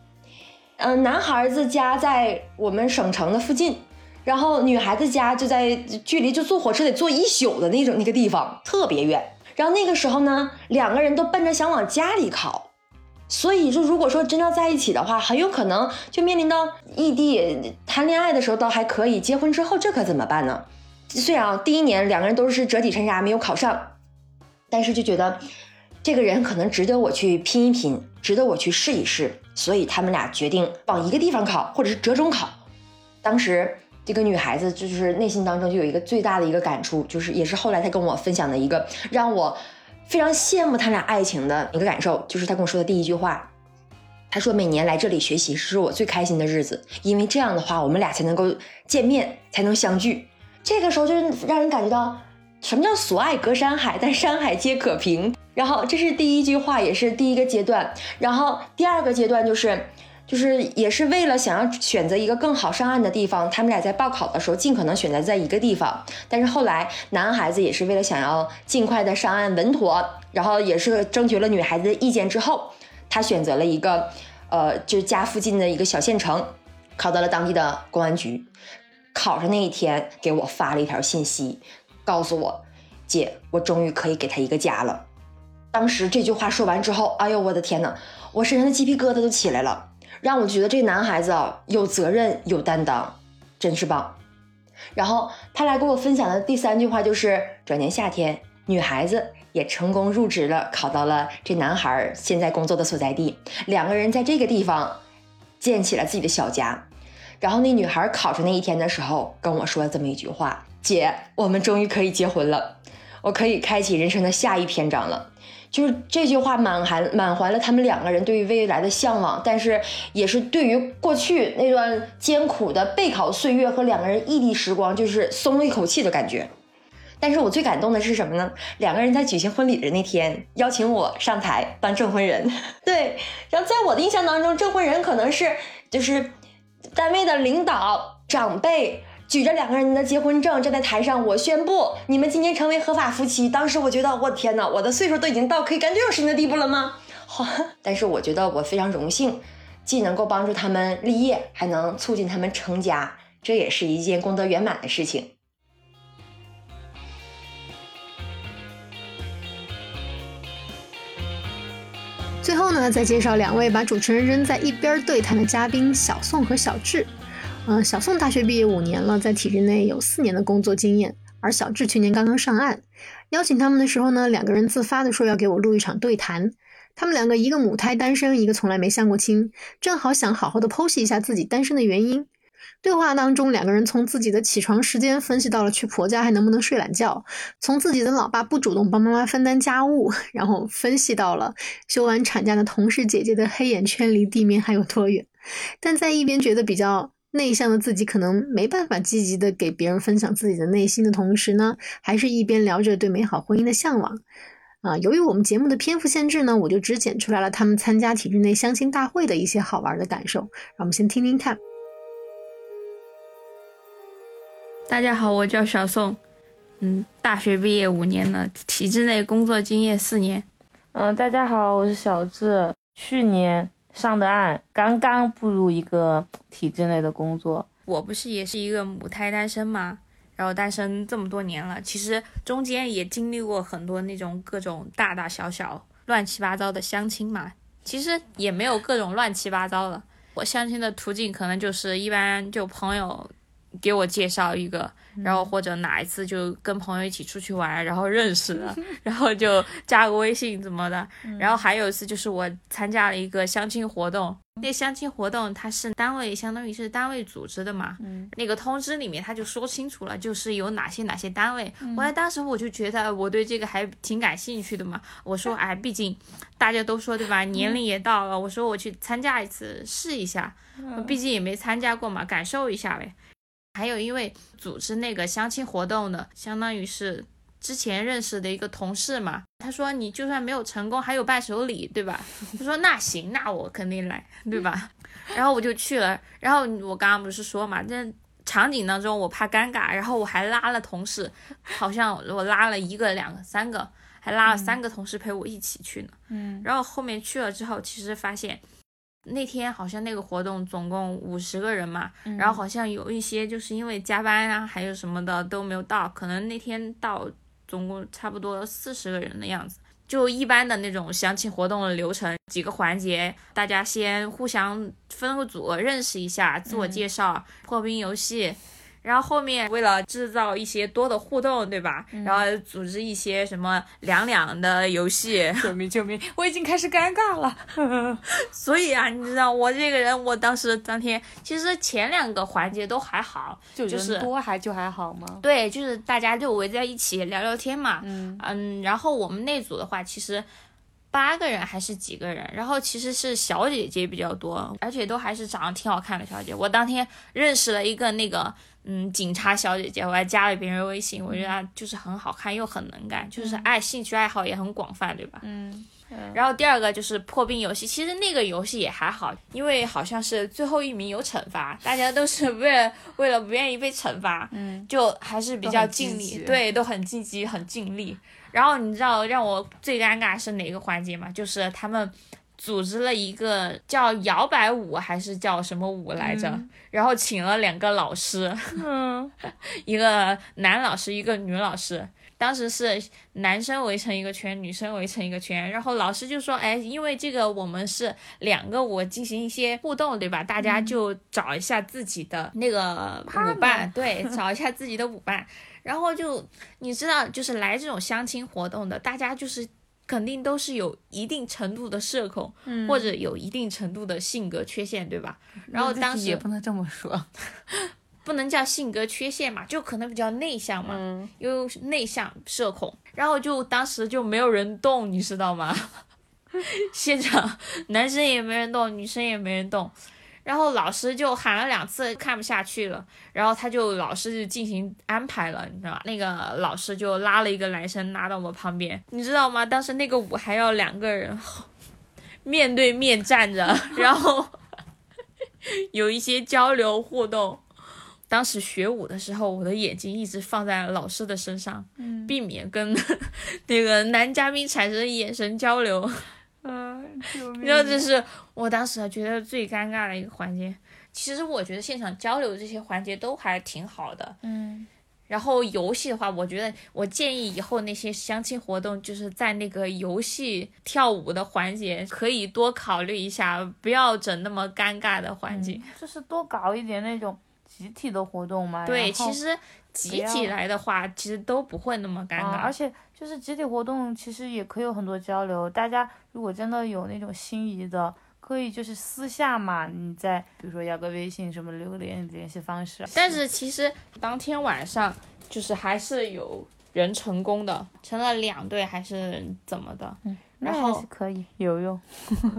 嗯，男孩子家在我们省城的附近，然后女孩子家就在距离就坐火车得坐一宿的那种那个地方，特别远。然后那个时候呢，两个人都奔着想往家里考，所以就如果说真要在一起的话，很有可能就面临到异地。谈恋爱的时候倒还可以，结婚之后这可怎么办呢？虽然第一年两个人都是折戟沉沙没有考上，但是就觉得。这个人可能值得我去拼一拼，值得我去试一试，所以他们俩决定往一个地方考，或者是折中考。当时这个女孩子就是内心当中就有一个最大的一个感触，就是也是后来她跟我分享的一个让我非常羡慕他俩爱情的一个感受，就是她跟我说的第一句话，她说每年来这里学习是我最开心的日子，因为这样的话我们俩才能够见面，才能相聚。这个时候就是让人感觉到什么叫所爱隔山海，但山海皆可平。然后这是第一句话，也是第一个阶段。然后第二个阶段就是，就是也是为了想要选择一个更好上岸的地方，他们俩在报考的时候尽可能选择在一个地方。但是后来男孩子也是为了想要尽快的上岸稳妥，然后也是征求了女孩子的意见之后，他选择了一个，呃，就是家附近的一个小县城，考到了当地的公安局。考上那一天，给我发了一条信息，告诉我，姐，我终于可以给他一个家了。当时这句话说完之后，哎呦我的天哪，我身上的鸡皮疙瘩都起来了，让我觉得这男孩子啊有责任有担当，真是棒。然后他来跟我分享的第三句话就是：转年夏天，女孩子也成功入职了，考到了这男孩现在工作的所在地，两个人在这个地方建起了自己的小家。然后那女孩考上那一天的时候，跟我说了这么一句话：“姐，我们终于可以结婚了，我可以开启人生的下一篇章了。”就是这句话满含满怀了他们两个人对于未来的向往，但是也是对于过去那段艰苦的备考岁月和两个人异地时光，就是松了一口气的感觉。但是我最感动的是什么呢？两个人在举行婚礼的那天，邀请我上台当证婚人。(laughs) 对，然后在我的印象当中，证婚人可能是就是单位的领导长辈。举着两个人的结婚证站在台上，我宣布你们今天成为合法夫妻。当时我觉得，我天哪，我的岁数都已经到可以干这种事情的地步了吗？(laughs) 好，(laughs) 但是我觉得我非常荣幸，既能够帮助他们立业，还能促进他们成家，这也是一件功德圆满的事情。最后呢，再介绍两位把主持人扔在一边对谈的嘉宾小宋和小智。嗯，小宋大学毕业五年了，在体制内有四年的工作经验，而小智去年刚刚上岸。邀请他们的时候呢，两个人自发的说要给我录一场对谈。他们两个一个母胎单身，一个从来没相过亲，正好想好好的剖析一下自己单身的原因。对话当中，两个人从自己的起床时间分析到了去婆家还能不能睡懒觉，从自己的老爸不主动帮妈妈分担家务，然后分析到了休完产假的同事姐姐的黑眼圈离地面还有多远。但在一边觉得比较。内向的自己可能没办法积极的给别人分享自己的内心的同时呢，还是一边聊着对美好婚姻的向往。啊，由于我们节目的篇幅限制呢，我就只剪出来了他们参加体制内相亲大会的一些好玩的感受。让我们先听听看。大家好，我叫小宋，嗯，大学毕业五年了，体制内工作经验四年。嗯，大家好，我是小智，去年。上的岸，刚刚步入一个体制内的工作。我不是也是一个母胎单身吗？然后单身这么多年了，其实中间也经历过很多那种各种大大小小、乱七八糟的相亲嘛。其实也没有各种乱七八糟的，我相亲的途径可能就是一般就朋友给我介绍一个。然后或者哪一次就跟朋友一起出去玩，然后认识了，(laughs) 然后就加个微信怎么的。然后还有一次就是我参加了一个相亲活动，那相亲活动它是单位相当于是单位组织的嘛，那个通知里面他就说清楚了，就是有哪些哪些单位。我在当时我就觉得我对这个还挺感兴趣的嘛，我说 (laughs) 哎，毕竟大家都说对吧，年龄也到了，我说我去参加一次试一下，毕竟也没参加过嘛，感受一下呗。还有，因为组织那个相亲活动呢，相当于是之前认识的一个同事嘛。他说你就算没有成功，还有伴手礼，对吧？(laughs) 我说那行，那我肯定来，对吧？(laughs) 然后我就去了。然后我刚刚不是说嘛，这场景当中我怕尴尬，然后我还拉了同事，好像我拉了一个、两个、三个，还拉了三个同事陪我一起去呢。嗯。然后后面去了之后，其实发现。那天好像那个活动总共五十个人嘛，然后好像有一些就是因为加班啊，还有什么的都没有到，可能那天到总共差不多四十个人的样子。就一般的那种相亲活动的流程，几个环节，大家先互相分个组认识一下，自我介绍，破冰游戏。然后后面为了制造一些多的互动，对吧？然后组织一些什么两两的游戏。救命救命！我已经开始尴尬了。(laughs) 所以啊，你知道我这个人，我当时当天其实前两个环节都还好，就是多还就还好吗？对，就是大家就围在一起聊聊天嘛。嗯嗯，然后我们那组的话，其实八个人还是几个人，然后其实是小姐姐比较多，而且都还是长得挺好看的小姐。我当天认识了一个那个。嗯，警察小姐姐，我还加了别人微信，我觉得她就是很好看又很能干，就是爱兴趣爱好也很广泛，对吧？嗯。然后第二个就是破冰游戏，其实那个游戏也还好，因为好像是最后一名有惩罚，大家都是为了为了不愿意被惩罚，嗯，就还是比较尽力，对，都很积极很尽力。然后你知道让我最尴尬是哪个环节吗？就是他们。组织了一个叫摇摆舞还是叫什么舞来着？然后请了两个老师，(laughs) 一个男老师，一个女老师。当时是男生围成一个圈，女生围成一个圈，然后老师就说，哎，因为这个我们是两个舞进行一些互动，对吧？大家就找一下自己的那个舞伴，对，找一下自己的舞伴，然后就你知道，就是来这种相亲活动的，大家就是肯定都是有一定程度的社恐，嗯或者有一定程度的性格缺陷，对吧？然后当时也不能这么说，(laughs) 不能叫性格缺陷嘛，就可能比较内向嘛，又是内向社恐，然后就当时就没有人动，你知道吗？(laughs) 现场男生也没人动，女生也没人动，然后老师就喊了两次，看不下去了，然后他就老师就进行安排了，你知道吗？那个老师就拉了一个男生拉到我旁边，你知道吗？当时那个舞还要两个人 (laughs) 面对面站着，然后 (laughs) 有一些交流互动。当时学舞的时候，我的眼睛一直放在老师的身上，嗯避免跟 (laughs) 那个男嘉宾产生眼神交流。嗯，救命然后这是我当时觉得最尴尬的一个环节。其实我觉得现场交流这些环节都还挺好的。嗯，然后游戏的话，我觉得我建议以后那些相亲活动，就是在那个游戏跳舞的环节，可以多考虑一下，不要整那么尴尬的环境。就是多搞一点那种集体的活动嘛。对，其实集体来的话，其实都不会那么尴尬。啊而且就是集体活动，其实也可以有很多交流。大家如果真的有那种心仪的，可以就是私下嘛，你再比如说要个微信什么留个联联系方式。但是其实当天晚上就是还是有人成功的，成了两对还是怎么的？嗯，然那还后是可以有用，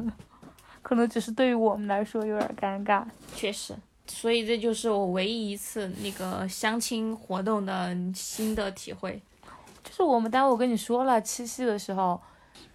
(laughs) 可能只是对于我们来说有点尴尬。确实，所以这就是我唯一一次那个相亲活动的新的体会。就是我们单位我跟你说了，七夕的时候，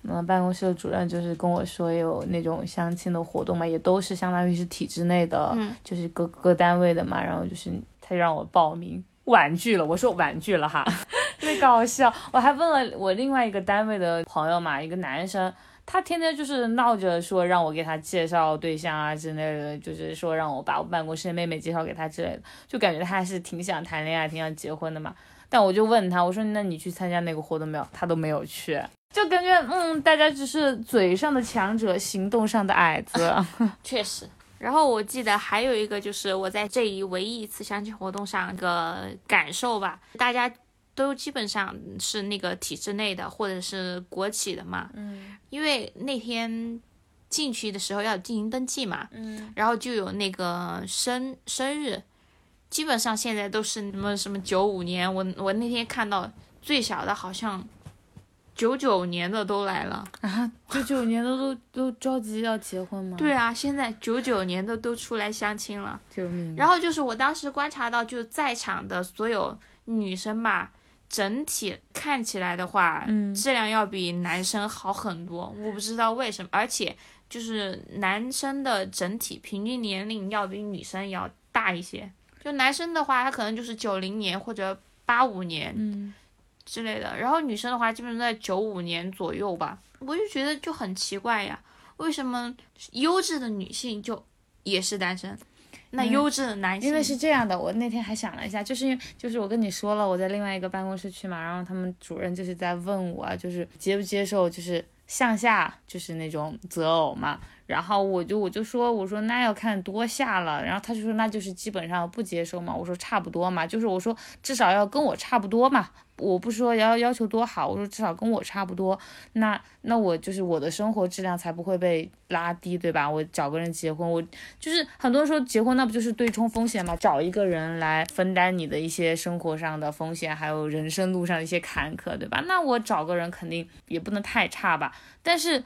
嗯，办公室的主任就是跟我说有那种相亲的活动嘛，也都是相当于是体制内的，嗯就是各各单位的嘛，然后就是他就让我报名，婉拒了，我说婉拒了哈，(laughs) 特别搞笑。我还问了我另外一个单位的朋友嘛，一个男生。他天天就是闹着说让我给他介绍对象啊之类的，就是说让我把我办公室的妹妹介绍给他之类的，就感觉他还是挺想谈恋爱、挺想结婚的嘛。但我就问他，我说那你去参加那个活动没有？他都没有去，就感觉嗯，大家只是嘴上的强者，行动上的矮子。(laughs) 确实。然后我记得还有一个就是我在这一唯一一次相亲活动上个感受吧，大家都基本上是那个体制内的或者是国企的嘛，嗯因为那天进去的时候要进行登记嘛，嗯然后就有那个生生日，基本上现在都是什么什么九五年，我我那天看到最小的好像九九年的都来了。啊，九九年的都都着急要结婚吗？对，啊，现在九九年的都出来相亲了。救命！然后就是我当时观察到，就在场的所有女生吧，整体看起来的话，嗯质量要比男生好很多。我不知道为什么，而且就是男生的整体平均年龄要比女生要大一些。就男生的话，他可能就是九零年或者八五年嗯之类的，然后女生的话，基本上在九五年左右吧。我就觉得就很奇怪呀，为什么优质的女性就也是单身，那嗯。优质的男性因为是这样的，我那天还想了一下，就是因为就是我跟你说了，我在另外一个办公室去嘛，然后他们主任就是在问我啊，就是接不接受就是向下就是那种择偶嘛，然后我就我就说我说那要看多下了，然后他就说那就是基本上不接受嘛，我说差不多嘛，就是我说至少要跟我差不多嘛，我不说要要求多好，我说至少跟我差不多，那那我就是我的生活质量才不会被拉低，对吧？我找个人结婚，我就是很多人说结婚那不就是对冲风险嘛？找一个人来分担你的一些生活上的风险，还有人生路上的一些坎坷，对吧？那我找个人肯定也不能太差吧？但是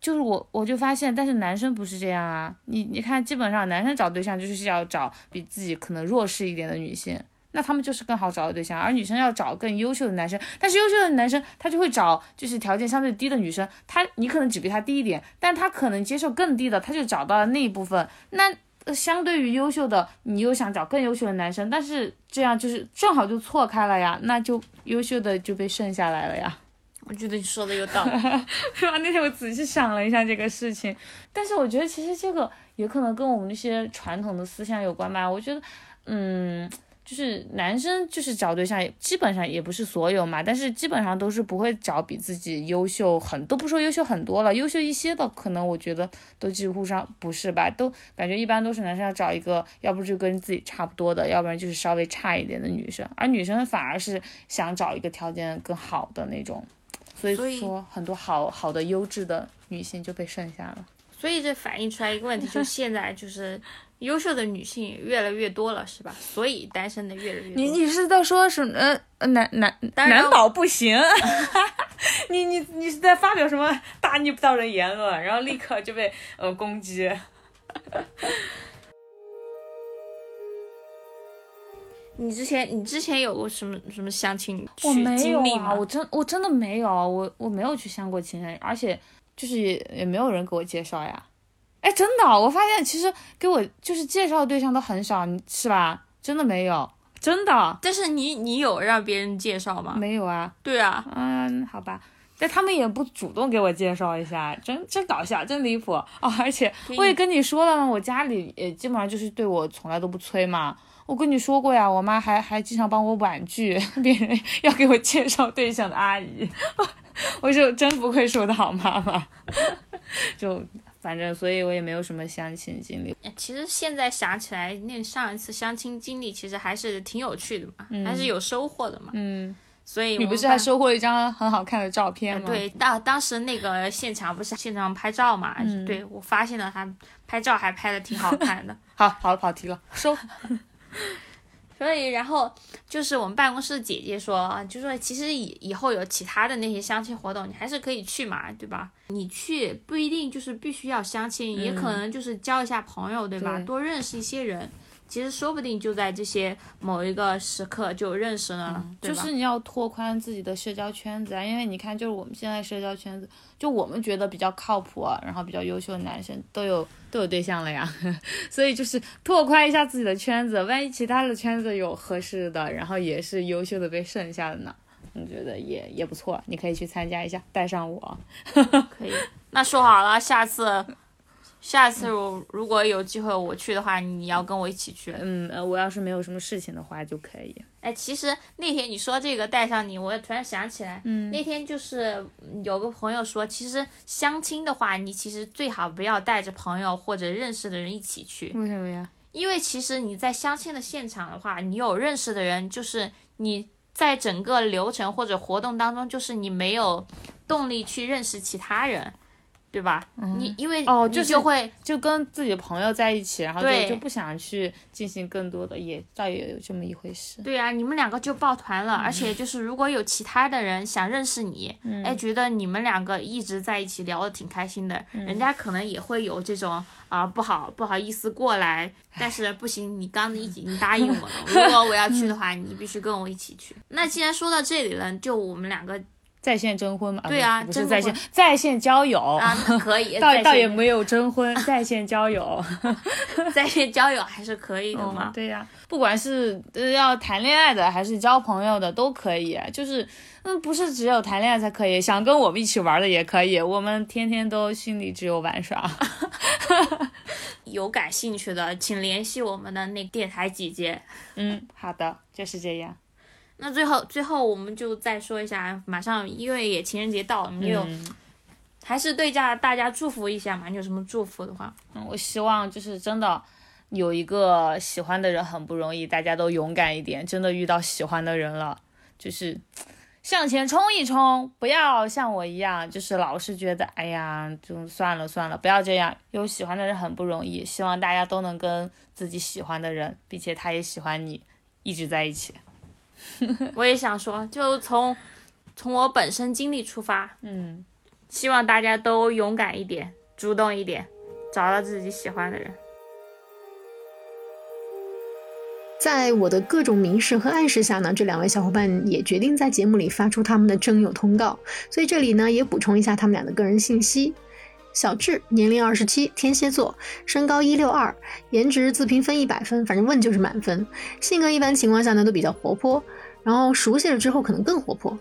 就是我我就发现，但是男生不是这样啊！你你看，基本上男生找对象就是要找比自己可能弱势一点的女性。那他们就是更好找的对象，而女生要找更优秀的男生，但是优秀的男生他就会找就是条件相对低的女生，他你可能只比他低一点，但他可能接受更低的，他就找到了那一部分。那呃相对于优秀的，你又想找更优秀的男生，但是这样就是正好就错开了呀，那就优秀的就被剩下来了呀。(laughs) 我觉得你说的有道理。(laughs) 是吧？那天我仔细想了一下这个事情，但是我觉得其实这个也可能跟我们那些传统的思想有关吧。我觉得，嗯，就是男生就是找对象，基本上也不是所有嘛，但是基本上都是不会找比自己优秀很都不说优秀很多了，优秀一些的可能我觉得都几乎上不是吧，都感觉一般都是男生要找一个，要不就跟自己差不多的，要不然就是稍微差一点的女生，而女生反而是想找一个条件更好的那种，所以说很多好好的优质的女性就被剩下了。所以这反映出来一个问题，就现在就是优秀的女性越来越多了，是吧？所以单身的越来越多。你你是在说什么？呃，男男男宝不行？(laughs) 你你你是在发表什么大逆不道的言论？然后立刻就被呃攻击。(laughs) 你之前你之前有过什么什么相亲我没有啊，我真我真的没有，我我没有去相过亲，而且。就是也没有人给我介绍呀，哎，真的，我发现其实给我就是介绍的对象都很少，是吧？真的没有，真的。但是你你有让别人介绍吗？没有啊。对啊，嗯，好吧。但他们也不主动给我介绍一下，真真搞笑，真离谱哦！而且我也跟你说了，我家里也基本上就是对我从来都不催嘛。我跟你说过呀，我妈还还经常帮我婉拒 (laughs) 别人要给我介绍对象的阿姨。(laughs) 我就真不愧是我的好妈妈，(laughs) 就反正，所以我也没有什么相亲经历。其实现在想起来，那上一次相亲经历其实还是挺有趣的嘛，还是有收获的嘛。嗯，所以你不是还收获一张很好看的照片吗？对，当当时那个现场不是现场拍照嘛？对我发现了他拍照还拍的挺好看的。(laughs) 好，好了，跑题了，收。(laughs) 所以，然后就是我们办公室的姐姐说，就说其实以以后有其他的那些相亲活动，你还是可以去嘛，对吧？你去不一定就是必须要相亲，也可能就是交一下朋友，对吧？多认识一些人。其实说不定就在这些某一个时刻就认识了，就是你要拓宽自己的社交圈子啊，因为你看，就是我们现在社交圈子，就我们觉得比较靠谱，然后比较优秀的男生都有都有对象了呀，(laughs) 所以就是拓宽一下自己的圈子，万一其他的圈子有合适的，然后也是优秀的被剩下的呢，我觉得也也不错，你可以去参加一下，带上我，可以，那说好了，下次。下次如如果有机会我去的话，你要跟我一起去。嗯，我要是没有什么事情的话就可以。哎，其实那天你说这个带上你，我突然想起来，嗯，那天就是有个朋友说，其实相亲的话，你其实最好不要带着朋友或者认识的人一起去。为什么呀？因为其实你在相亲的现场的话，你有认识的人，就是你在整个流程或者活动当中，就是你没有动力去认识其他人。对吧？你因为哦，就就会就跟自己的朋友在一起，然后就就不想去进行更多的，也倒也有这么一回事。对啊，你们两个就抱团了，而且就是如果有其他的人想认识你，哎，觉得你们两个一直在一起聊的挺开心的，人家可能也会有这种啊不好不好意思过来，但是不行，你刚已经答应我了，(laughs) 如果我要去的话，你必须跟我一起去。那既然说到这里了，就我们两个。在线征婚嘛？对啊，不是在线在线交友啊，可以。(laughs) 倒倒也没有征婚，(laughs) 在线交友，(laughs) 在线交友还是可以的嘛？对呀，不管是要谈恋爱的还是交朋友的都可以，就是嗯，不是只有谈恋爱才可以，想跟我们一起玩的也可以，我们天天都心里只有玩耍。有感兴趣的，请联系我们的那电台姐姐。嗯，好的，就是这样。那最后，最后我们就再说一下，马上因为也情人节到了，你有还是对家大家祝福一下嘛？你有什么祝福的话？嗯，我希望就是真的有一个喜欢的人很不容易，大家都勇敢一点。真的遇到喜欢的人了，就是向前冲一冲，不要像我一样，就是老是觉得哎呀，就算了算了，不要这样。有喜欢的人很不容易，希望大家都能跟自己喜欢的人，并且他也喜欢你，一直在一起。(laughs) 我也想说，就从从我本身经历出发，嗯，希望大家都勇敢一点，主动一点，找到自己喜欢的人。在我的各种明示和暗示下呢，这两位小伙伴也决定在节目里发出他们的征友通告，所以这里呢也补充一下他们俩的个人信息。小智，年龄二十七，天蝎座，身高一六二，颜值自评分一百分，反正问就是满分。性格一般情况下呢都比较活泼，然后熟悉了之后可能更活泼。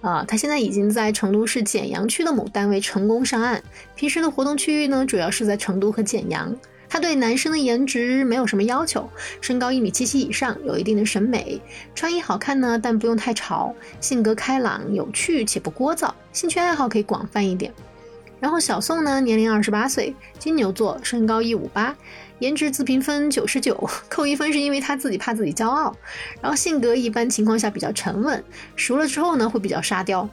啊，他现在已经在成都市简阳区的某单位成功上岸，平时的活动区域呢主要是在成都和简阳。他对男生的颜值没有什么要求，身高一米七七以上，有一定的审美，穿衣好看呢，但不用太潮，性格开朗有趣且不聒噪，兴趣爱好可以广泛一点。然后小宋呢，年龄二十八岁，金牛座，身高一五八，颜值自评分九十九，扣一分是因为他自己怕自己骄傲。然后性格一般情况下比较沉稳，熟了之后呢会比较沙雕。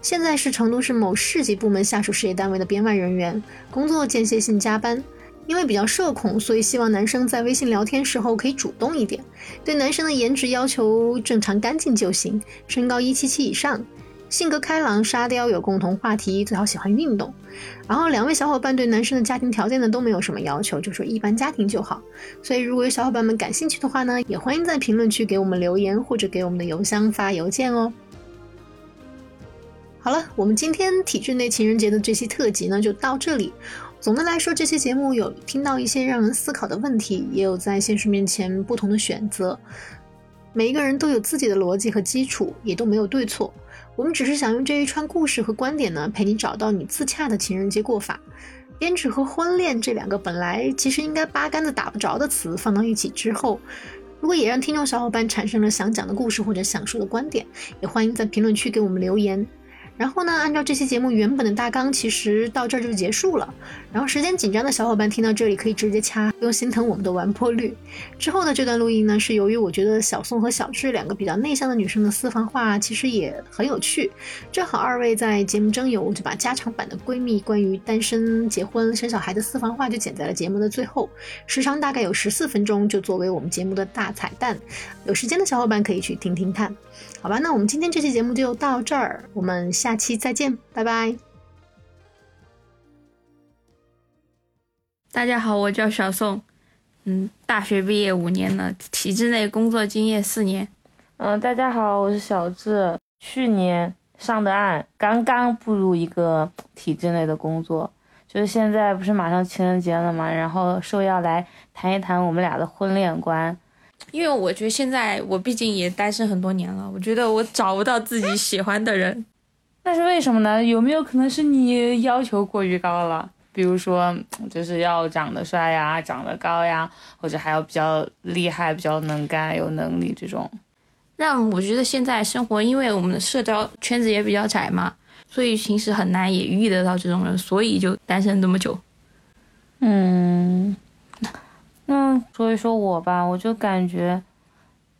现在是成都市某市级部门下属事业单位的编外人员，工作间歇性加班。因为比较社恐，所以希望男生在微信聊天时候可以主动一点。对男生的颜值要求正常干净就行，身高一七七以上。性格开朗沙雕，有共同话题，最好喜欢运动。然后两位小伙伴对男生的家庭条件呢都没有什么要求，就说一般家庭就好。所以如果有小伙伴们感兴趣的话呢，也欢迎在评论区给我们留言，或者给我们的邮箱发邮件哦。好了，我们今天体制内情人节的这期特辑呢就到这里。总的来说，这期节目有听到一些让人思考的问题，也有在现实面前不同的选择。每一个人都有自己的逻辑和基础，也都没有对错。我们只是想用这一串故事和观点呢，陪你找到你自洽的情人节过法。编制和婚恋这两个本来其实应该八竿子打不着的词，放到一起之后，如果也让听众小伙伴产生了想讲的故事或者想说的观点，也欢迎在评论区给我们留言。然后呢，按照这期节目原本的大纲，其实到这儿就结束了。然后时间紧张的小伙伴听到这里可以直接掐，不用心疼我们的完播率。之后的这段录音呢，是由于我觉得小宋和小智两个比较内向的女生的私房话其实也很有趣，正好二位在节目征友，我就把加长版的闺蜜关于单身、结婚、生小孩的私房话就剪在了节目的最后，时长大概有十四分钟，就作为我们节目的大彩蛋。有时间的小伙伴可以去听听看。好吧，那我们今天这期节目就到这儿，我们下期再见，拜拜。大家好，我叫小宋，嗯，大学毕业五年了，体制内工作经验四年。嗯，大家好，我是小智，去年上的岸，刚刚步入一个体制内的工作，就是现在不是马上情人节了嘛，然后受邀来谈一谈我们俩的婚恋观。因为我觉得现在我毕竟也单身很多年了，我觉得我找不到自己喜欢的人，(laughs) 那是为什么呢？有没有可能是你要求过于高了？比如说，就是要长得帅呀，长得高呀，或者还要比较厉害、比较能干、有能力这种。那我觉得现在生活，因为我们的社交圈子也比较窄嘛，所以平时很难也遇得到这种人，所以就单身这么久。嗯。那所以说我吧，我就感觉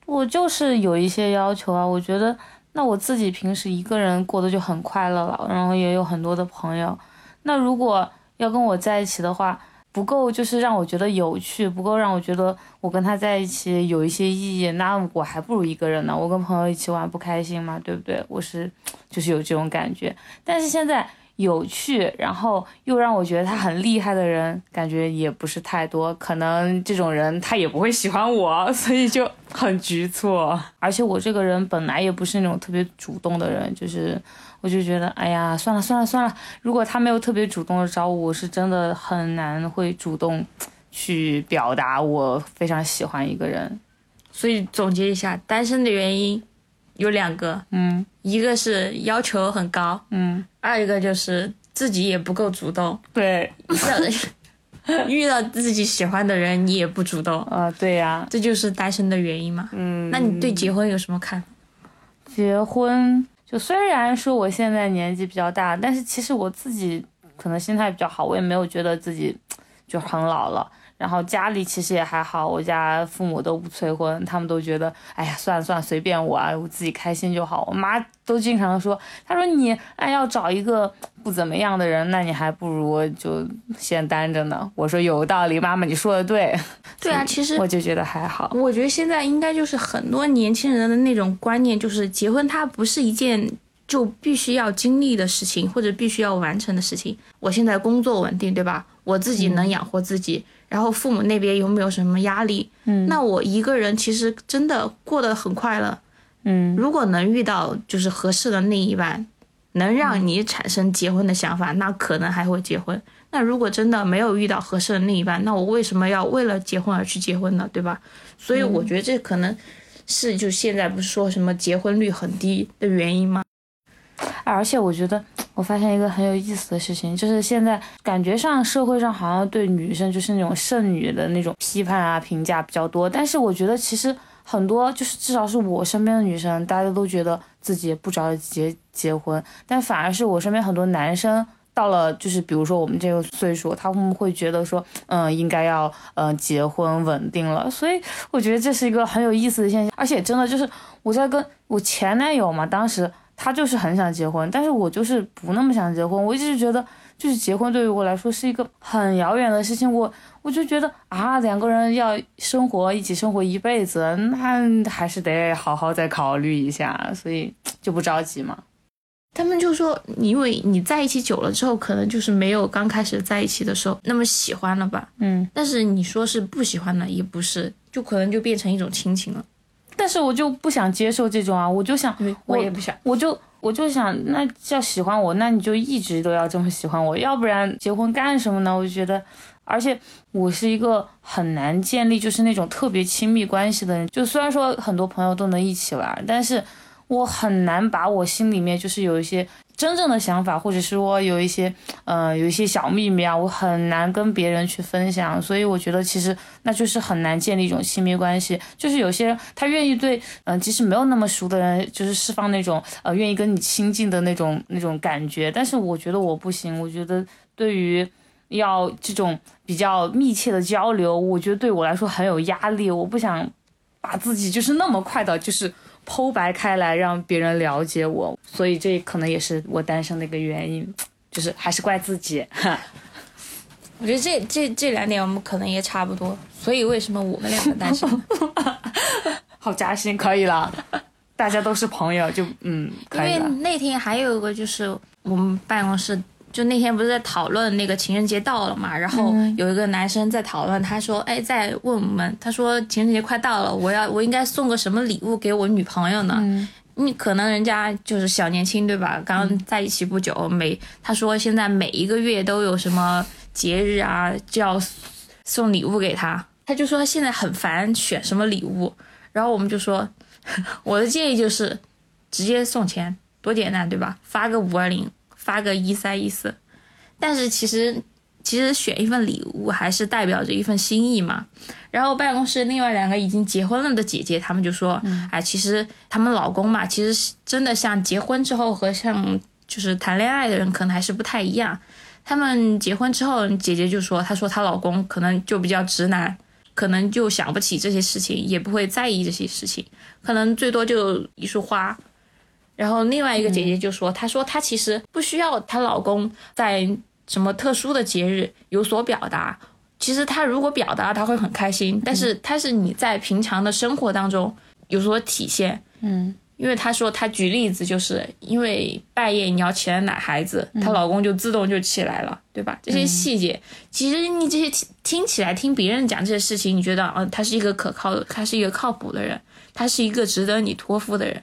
我就是有一些要求啊。我觉得那我自己平时一个人过得就很快乐了，然后也有很多的朋友。那如果要跟我在一起的话，不够就是让我觉得有趣，不够让我觉得我跟他在一起有一些意义，那我还不如一个人呢。我跟朋友一起玩不开心嘛？对不对？我是 (tsk) 就是有这种感觉。但是现在。有趣，然后又让我觉得他很厉害的人，感觉也不是太多。可能这种人他也不会喜欢我，(laughs) 所以就很局促。而且我这个人本来也不是那种特别主动的人，就是我就觉得，哎呀，算了算了算了。如果他没有特别主动的找我，我是真的很难会主动去表达我非常喜欢一个人。所以总结一下，单身的原因。有两个，嗯，一个是要求很高，嗯，二一个就是自己也不够主动，对，(laughs) 遇到自己喜欢的人你也不主动，啊，对呀，这就是单身的原因嘛，嗯，那你对结婚有什么看法？结婚就虽然说我现在年纪比较大，但是其实我自己可能心态比较好，我也没有觉得自己就很老了。然后家里其实也还好，我家父母都不催婚，他们都觉得，哎呀，算了算了，随便我啊，我自己开心就好。我妈都经常说，她说你哎要找一个不怎么样的人，那你还不如就先单着呢。我说有道理，妈妈你说的对。对啊，其实我就觉得还好。我觉得现在应该就是很多年轻人的那种观念，就是结婚它不是一件就必须要经历的事情，或者必须要完成的事情。我现在工作稳定，对吧？我自己能养活自己。然后父母那边有没有什么压力？嗯，那我一个人其实真的过得很快乐。嗯，如果能遇到就是合适的另一半，能让你产生结婚的想法，那可能还会结婚。那如果真的没有遇到合适的另一半，那我为什么要为了结婚而去结婚呢？对吧？所以我觉得这可能是就现在不是说什么结婚率很低的原因吗？而且我觉得，我发现一个很有意思的事情，就是现在感觉上社会上好像对女生就是那种剩女的那种批判啊评价比较多，但是我觉得其实很多就是至少是我身边的女生，大家都觉得自己不着急结结婚，但反而是我身边很多男生。到了就是比如说我们这个岁数，他们会觉得说，嗯，应该要嗯结婚稳定了，所以我觉得这是一个很有意思的现象。而且真的就是我在跟我前男友嘛，当时他就是很想结婚，但是我就是不那么想结婚。我一直觉得就是结婚对于我来说是一个很遥远的事情。我我就觉得啊，两个人要生活一起生活一辈子，那还是得好好再考虑一下，所以就不着急嘛。他们就说，因为你在一起久了之后，可能就是没有刚开始在一起的时候那么喜欢了吧。嗯，但是你说是不喜欢了，也不是，就可能就变成一种亲情了。但是我就不想接受这种啊，我就想，我也不想，我就我就想，那叫喜欢我，那你就一直都要这么喜欢我，要不然结婚干什么呢？我就觉得，而且我是一个很难建立就是那种特别亲密关系的人，就虽然说很多朋友都能一起玩，但是。我很难把我心里面就是有一些真正的想法，或者是说有一些，呃，有一些小秘密啊，我很难跟别人去分享，所以我觉得其实那就是很难建立一种亲密关系。就是有些人他愿意对，嗯，即使没有那么熟的人，就是释放那种，呃，愿意跟你亲近的那种那种感觉。但是我觉得我不行，我觉得对于要这种比较密切的交流，我觉得对我来说很有压力。我不想把自己就是那么快的，就是。剖白开来，让别人了解我，所以这可能也是我单身的一个原因，就是还是怪自己。我觉得这这这两点我们可能也差不多，所以为什么我们两个单身？(laughs) 好扎心，可以了，大家都是朋友，就嗯，可以了。因为那天还有一个就是我们办公室。就那天不是在讨论那个情人节到了嘛，然后有一个男生在讨论，他说：“哎，在问我们，他说情人节快到了，我要我应该送个什么礼物给我女朋友呢？你可能人家就是小年轻对吧？刚在一起不久，每他说现在每一个月都有什么节日啊，就要送礼物给他。他就说现在很烦选什么礼物，然后我们就说，(laughs) 我的建议就是直接送钱，多简单对吧？发个五二零。”发个一三一四，但是其实其实选一份礼物还是代表着一份心意嘛。然后办公室另外两个已经结婚了的姐姐，她们就说：“嗯哎，其实他们老公嘛，其实真的像结婚之后和像就是谈恋爱的人可能还是不太一样。他们结婚之后，姐姐就说，她说她老公可能就比较直男，可能就想不起这些事情，也不会在意这些事情，可能最多就一束花。”然后另外一个姐姐就说：“她说她其实不需要她老公在什么特殊的节日有所表达，其实她如果表达，她会很开心。但是她是你在平常的生活当中有所体现，嗯，因为她说她举例子就是因为半夜你要起来奶孩子，她老公就自动就起来了，对吧？这些细节，其实你这些听听起来听别人讲这些事情，你觉得啊，他是一个可靠的，他是一个靠谱的人，他是一个值得你托付的人。”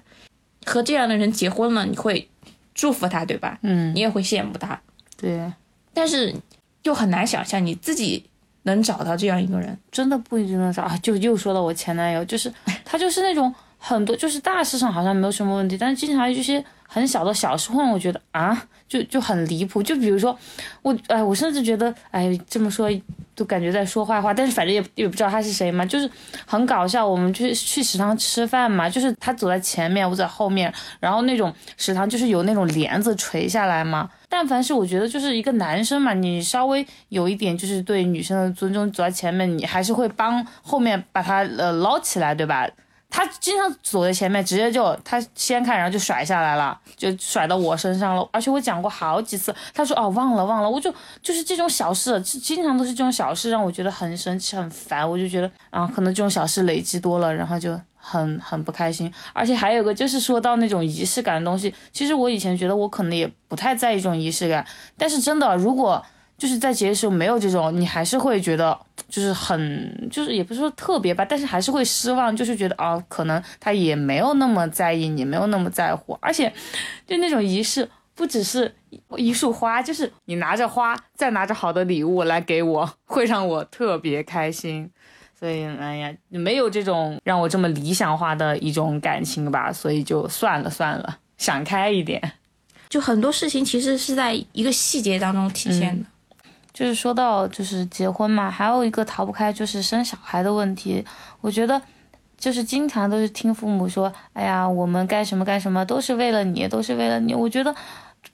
和这样的人结婚了，你会祝福他，对吧？嗯，你也会羡慕他，对。但是就很难想象你自己能找到这样一个人，真的不一定能找啊。就又说到我前男友，就是 (laughs) 他就是那种很多就是大事上好像没有什么问题，但是经常一些很小的小事会让我觉得啊，就就很离谱。就比如说我，哎，我甚至觉得，哎，这么说。都感觉在说坏话，但是反正也也不知道他是谁嘛，就是很搞笑。我们去去食堂吃饭嘛，就是他走在前面，我在后面，然后那种食堂就是有那种帘子垂下来嘛。但凡是我觉得就是一个男生嘛，你稍微有一点就是对女生的尊重，走在前面，你还是会帮后面把他呃捞起来，对吧？他经常走在前面，直接就他先看，然后就甩下来了，就甩到我身上了。而且我讲过好几次，他说哦忘了忘了，我就就是这种小事，经常都是这种小事让我觉得很生气很烦。我就觉得啊，可能这种小事累积多了，然后就很很不开心。而且还有个就是说到那种仪式感的东西，其实我以前觉得我可能也不太在意这种仪式感，但是真的如果。就是在节日时候没有这种，你还是会觉得就是很就是也不是说特别吧，但是还是会失望，就是觉得啊，可能他也没有那么在意你，没有那么在乎，而且就那种仪式不只是一束花，就是你拿着花再拿着好的礼物来给我，会让我特别开心。所以哎呀，没有这种让我这么理想化的一种感情吧，所以就算了算了，想开一点。就很多事情其实是在一个细节当中体现的。就是说到就是结婚嘛，还有一个逃不开就是生小孩的问题。我觉得就是经常都是听父母说，哎呀，我们干什么干什么都是为了你，都是为了你。我觉得。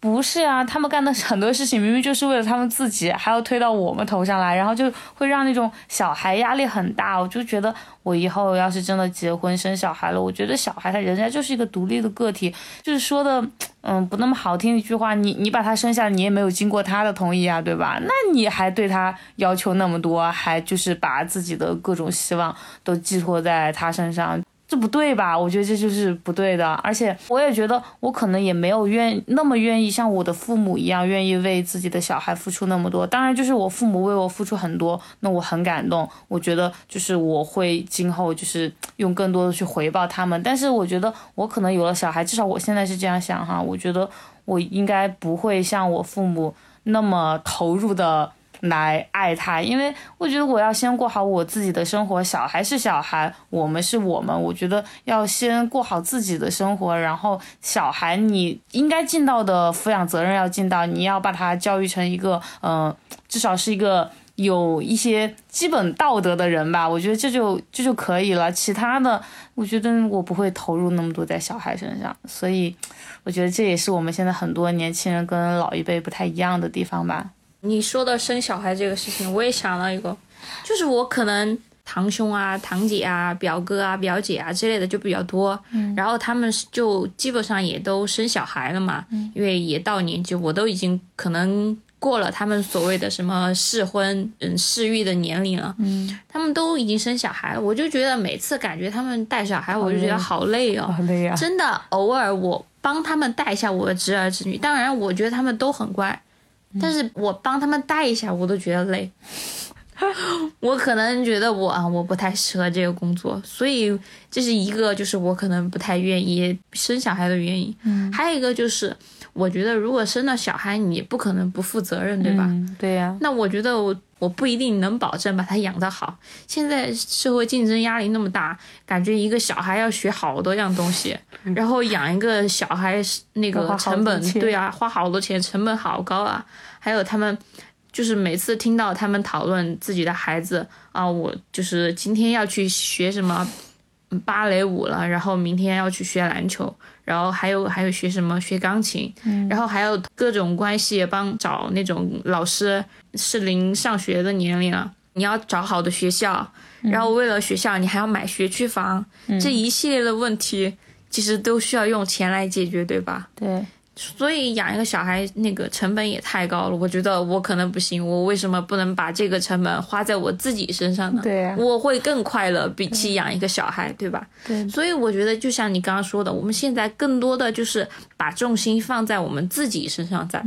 不是啊，他们干的很多事情明明就是为了他们自己，还要推到我们头上来，然后就会让那种小孩压力很大。我就觉得，我以后要是真的结婚生小孩了，我觉得小孩他人家就是一个独立的个体，就是说的，嗯，不那么好听一句话，你你把他生下来，你也没有经过他的同意啊，对吧？那你还对他要求那么多，还就是把自己的各种希望都寄托在他身上。这不对吧？我觉得这就是不对的，而且我也觉得我可能也没有愿那么愿意像我的父母一样愿意为自己的小孩付出那么多。当然，就是我父母为我付出很多，那我很感动。我觉得就是我会今后就是用更多的去回报他们。但是我觉得我可能有了小孩，至少我现在是这样想哈。我觉得我应该不会像我父母那么投入的。来爱他，因为我觉得我要先过好我自己的生活，小孩是小孩，我们是我们，我觉得要先过好自己的生活，然后小孩你应该尽到的抚养责任要尽到，你要把他教育成一个，嗯，至少是一个有一些基本道德的人吧，我觉得这就这就可以了，其他的我觉得我不会投入那么多在小孩身上，所以我觉得这也是我们现在很多年轻人跟老一辈不太一样的地方吧。你说的生小孩这个事情，我也想到一个，就是我可能堂兄啊、堂姐啊、表哥啊、表姐啊之类的就比较多，嗯，然后他们就基本上也都生小孩了嘛，嗯，因为也到年纪，我都已经可能过了他们所谓的什么适婚、嗯适育的年龄了，嗯，他们都已经生小孩了，我就觉得每次感觉他们带小孩，我就觉得好累哦，好累啊，真的，偶尔我帮他们带一下我的侄儿侄女，当然我觉得他们都很乖。但是我帮他们带一下，我都觉得累。(laughs) 我可能觉得我啊，我不太适合这个工作，所以这是一个，就是我可能不太愿意生小孩的原因。嗯，还有一个就是，我觉得如果生了小孩，你不可能不负责任，对吧？对呀。那我觉得我。我不一定能保证把他养得好。现在社会竞争压力那么大，感觉一个小孩要学好多样东西，然后养一个小孩那个成本，对啊，花好多钱，成本好高啊。还有他们，就是每次听到他们讨论自己的孩子啊，我就是今天要去学什么芭蕾舞了，然后明天要去学篮球。然后还有还有学什么学钢琴，然后还有各种关系帮找那种老师适龄上学的年龄了。你要找好的学校，然后为了学校你还要买学区房，这一系列的问题其实都需要用钱来解决，对吧？对。所以养一个小孩那个成本也太高了，我觉得我可能不行。我为什么不能把这个成本花在我自己身上呢？对，我会更快乐，比起养一个小孩，对吧？对。所以我觉得，就像你刚刚说的，我们现在更多的就是把重心放在我们自己身上，在。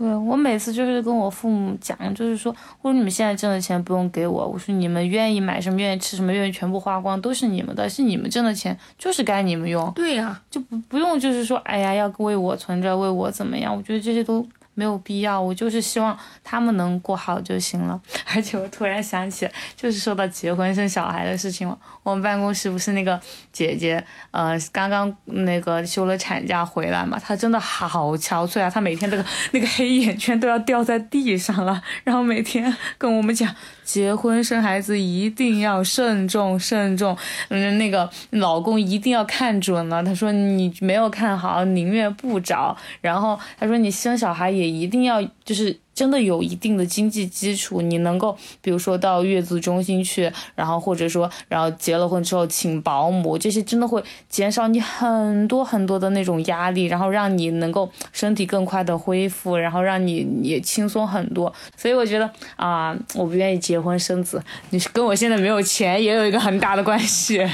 对我每次就是跟我父母讲，就是说，我说你们现在挣的钱不用给我，我说你们愿意买什么，愿意吃什么，愿意全部花光，都是你们的，是你们挣的钱，就是该你们用。对呀，就不不用就是说，哎呀，要为我存着，为我怎么样？我觉得这些都。没有必要，我就是希望他们能过好就行了。(laughs) 而且我突然想起，就是说到结婚生小孩的事情。我们办公室不是那个姐姐，呃，刚刚那个休了产假回来嘛，她真的好憔悴啊，她每天那个 (laughs) 那个黑眼圈都要掉在地上了，然后每天跟我们讲。结婚生孩子一定要慎重慎重，嗯，那个老公一定要看准了。他说你没有看好，宁愿不找。然后他说你生小孩也一定要就是。真的有一定的经济基础，你能够比如说到月子中心去，然后或者说，然后结了婚之后请保姆，这些真的会减少你很多很多的那种压力，然后让你能够身体更快的恢复，然后让你也轻松很多。所以我觉得啊，我不愿意结婚生子，你是跟我现在没有钱也有一个很大的关系。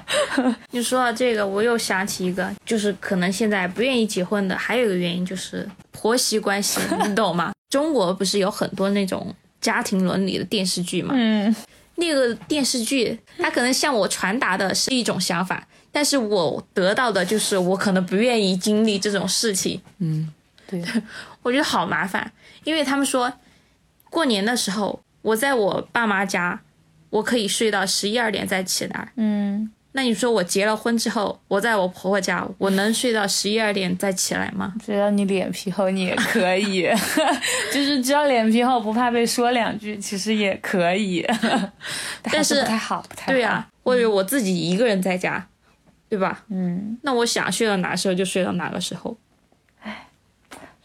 (laughs) 你说到这个，我又想起一个，就是可能现在不愿意结婚的，还有一个原因就是婆媳关系，你懂吗？中国不是有很多那种家庭伦理的电视剧嘛？嗯，那个电视剧，它可能向我传达的是一种想法，但是我得到的就是我可能不愿意经历这种事情。嗯，对，(laughs) 我觉得好麻烦，因为他们说过年的时候我在我爸妈家，我可以睡到十一二点再起来。嗯，那你说我结了婚之后，我在我婆婆家，我能睡到十一二点再起来吗？只要你脸皮厚，你也可以，(laughs) 就是只要脸皮厚，不怕被说两句，其实也可以。(laughs) 但是不太好，不太好。对呀、或者我自己一个人在家，对吧？嗯，那我想睡到哪时候就睡到哪个时候。唉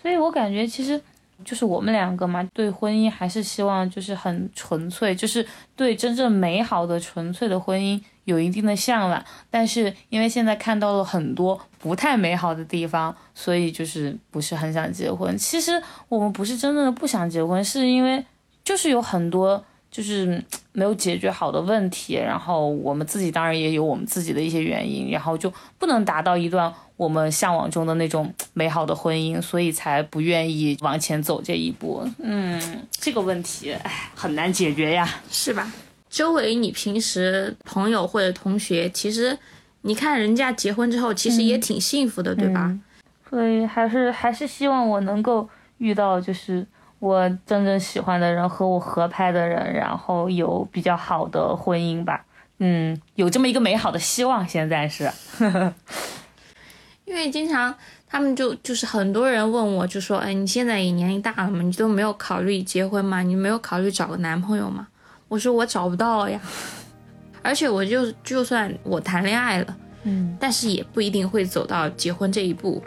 所以我感觉其实就是我们两个嘛，对婚姻还是希望就是很纯粹，就是对真正美好的纯粹的婚姻有一定的向往。但是因为现在看到了很多不太美好的地方，所以就是不是很想结婚。其实我们不是真正的不想结婚，是因为就是有很多。就是没有解决好的问题，然后我们自己当然也有我们自己的一些原因，然后就不能达到一段我们向往中的那种美好的婚姻，所以才不愿意往前走这一步。嗯，这个问题哎很难解决呀，是吧？周围你平时朋友或者同学，其实你看人家结婚之后，其实也挺幸福的，对吧？嗯所以还是还是希望我能够遇到就是。我真正喜欢的人和我合拍的人，然后有比较好的婚姻吧，嗯，有这么一个美好的希望，现在是。(laughs) 因为经常他们就就是很多人问我，就说，哎，你现在也年龄大了嘛，你都没有考虑结婚吗？你没有考虑找个男朋友吗？我说我找不到呀，而且我就就算我谈恋爱了，嗯，但是也不一定会走到结婚这一步。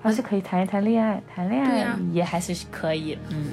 还是可以谈一谈恋爱，谈恋爱也还是可以，嗯。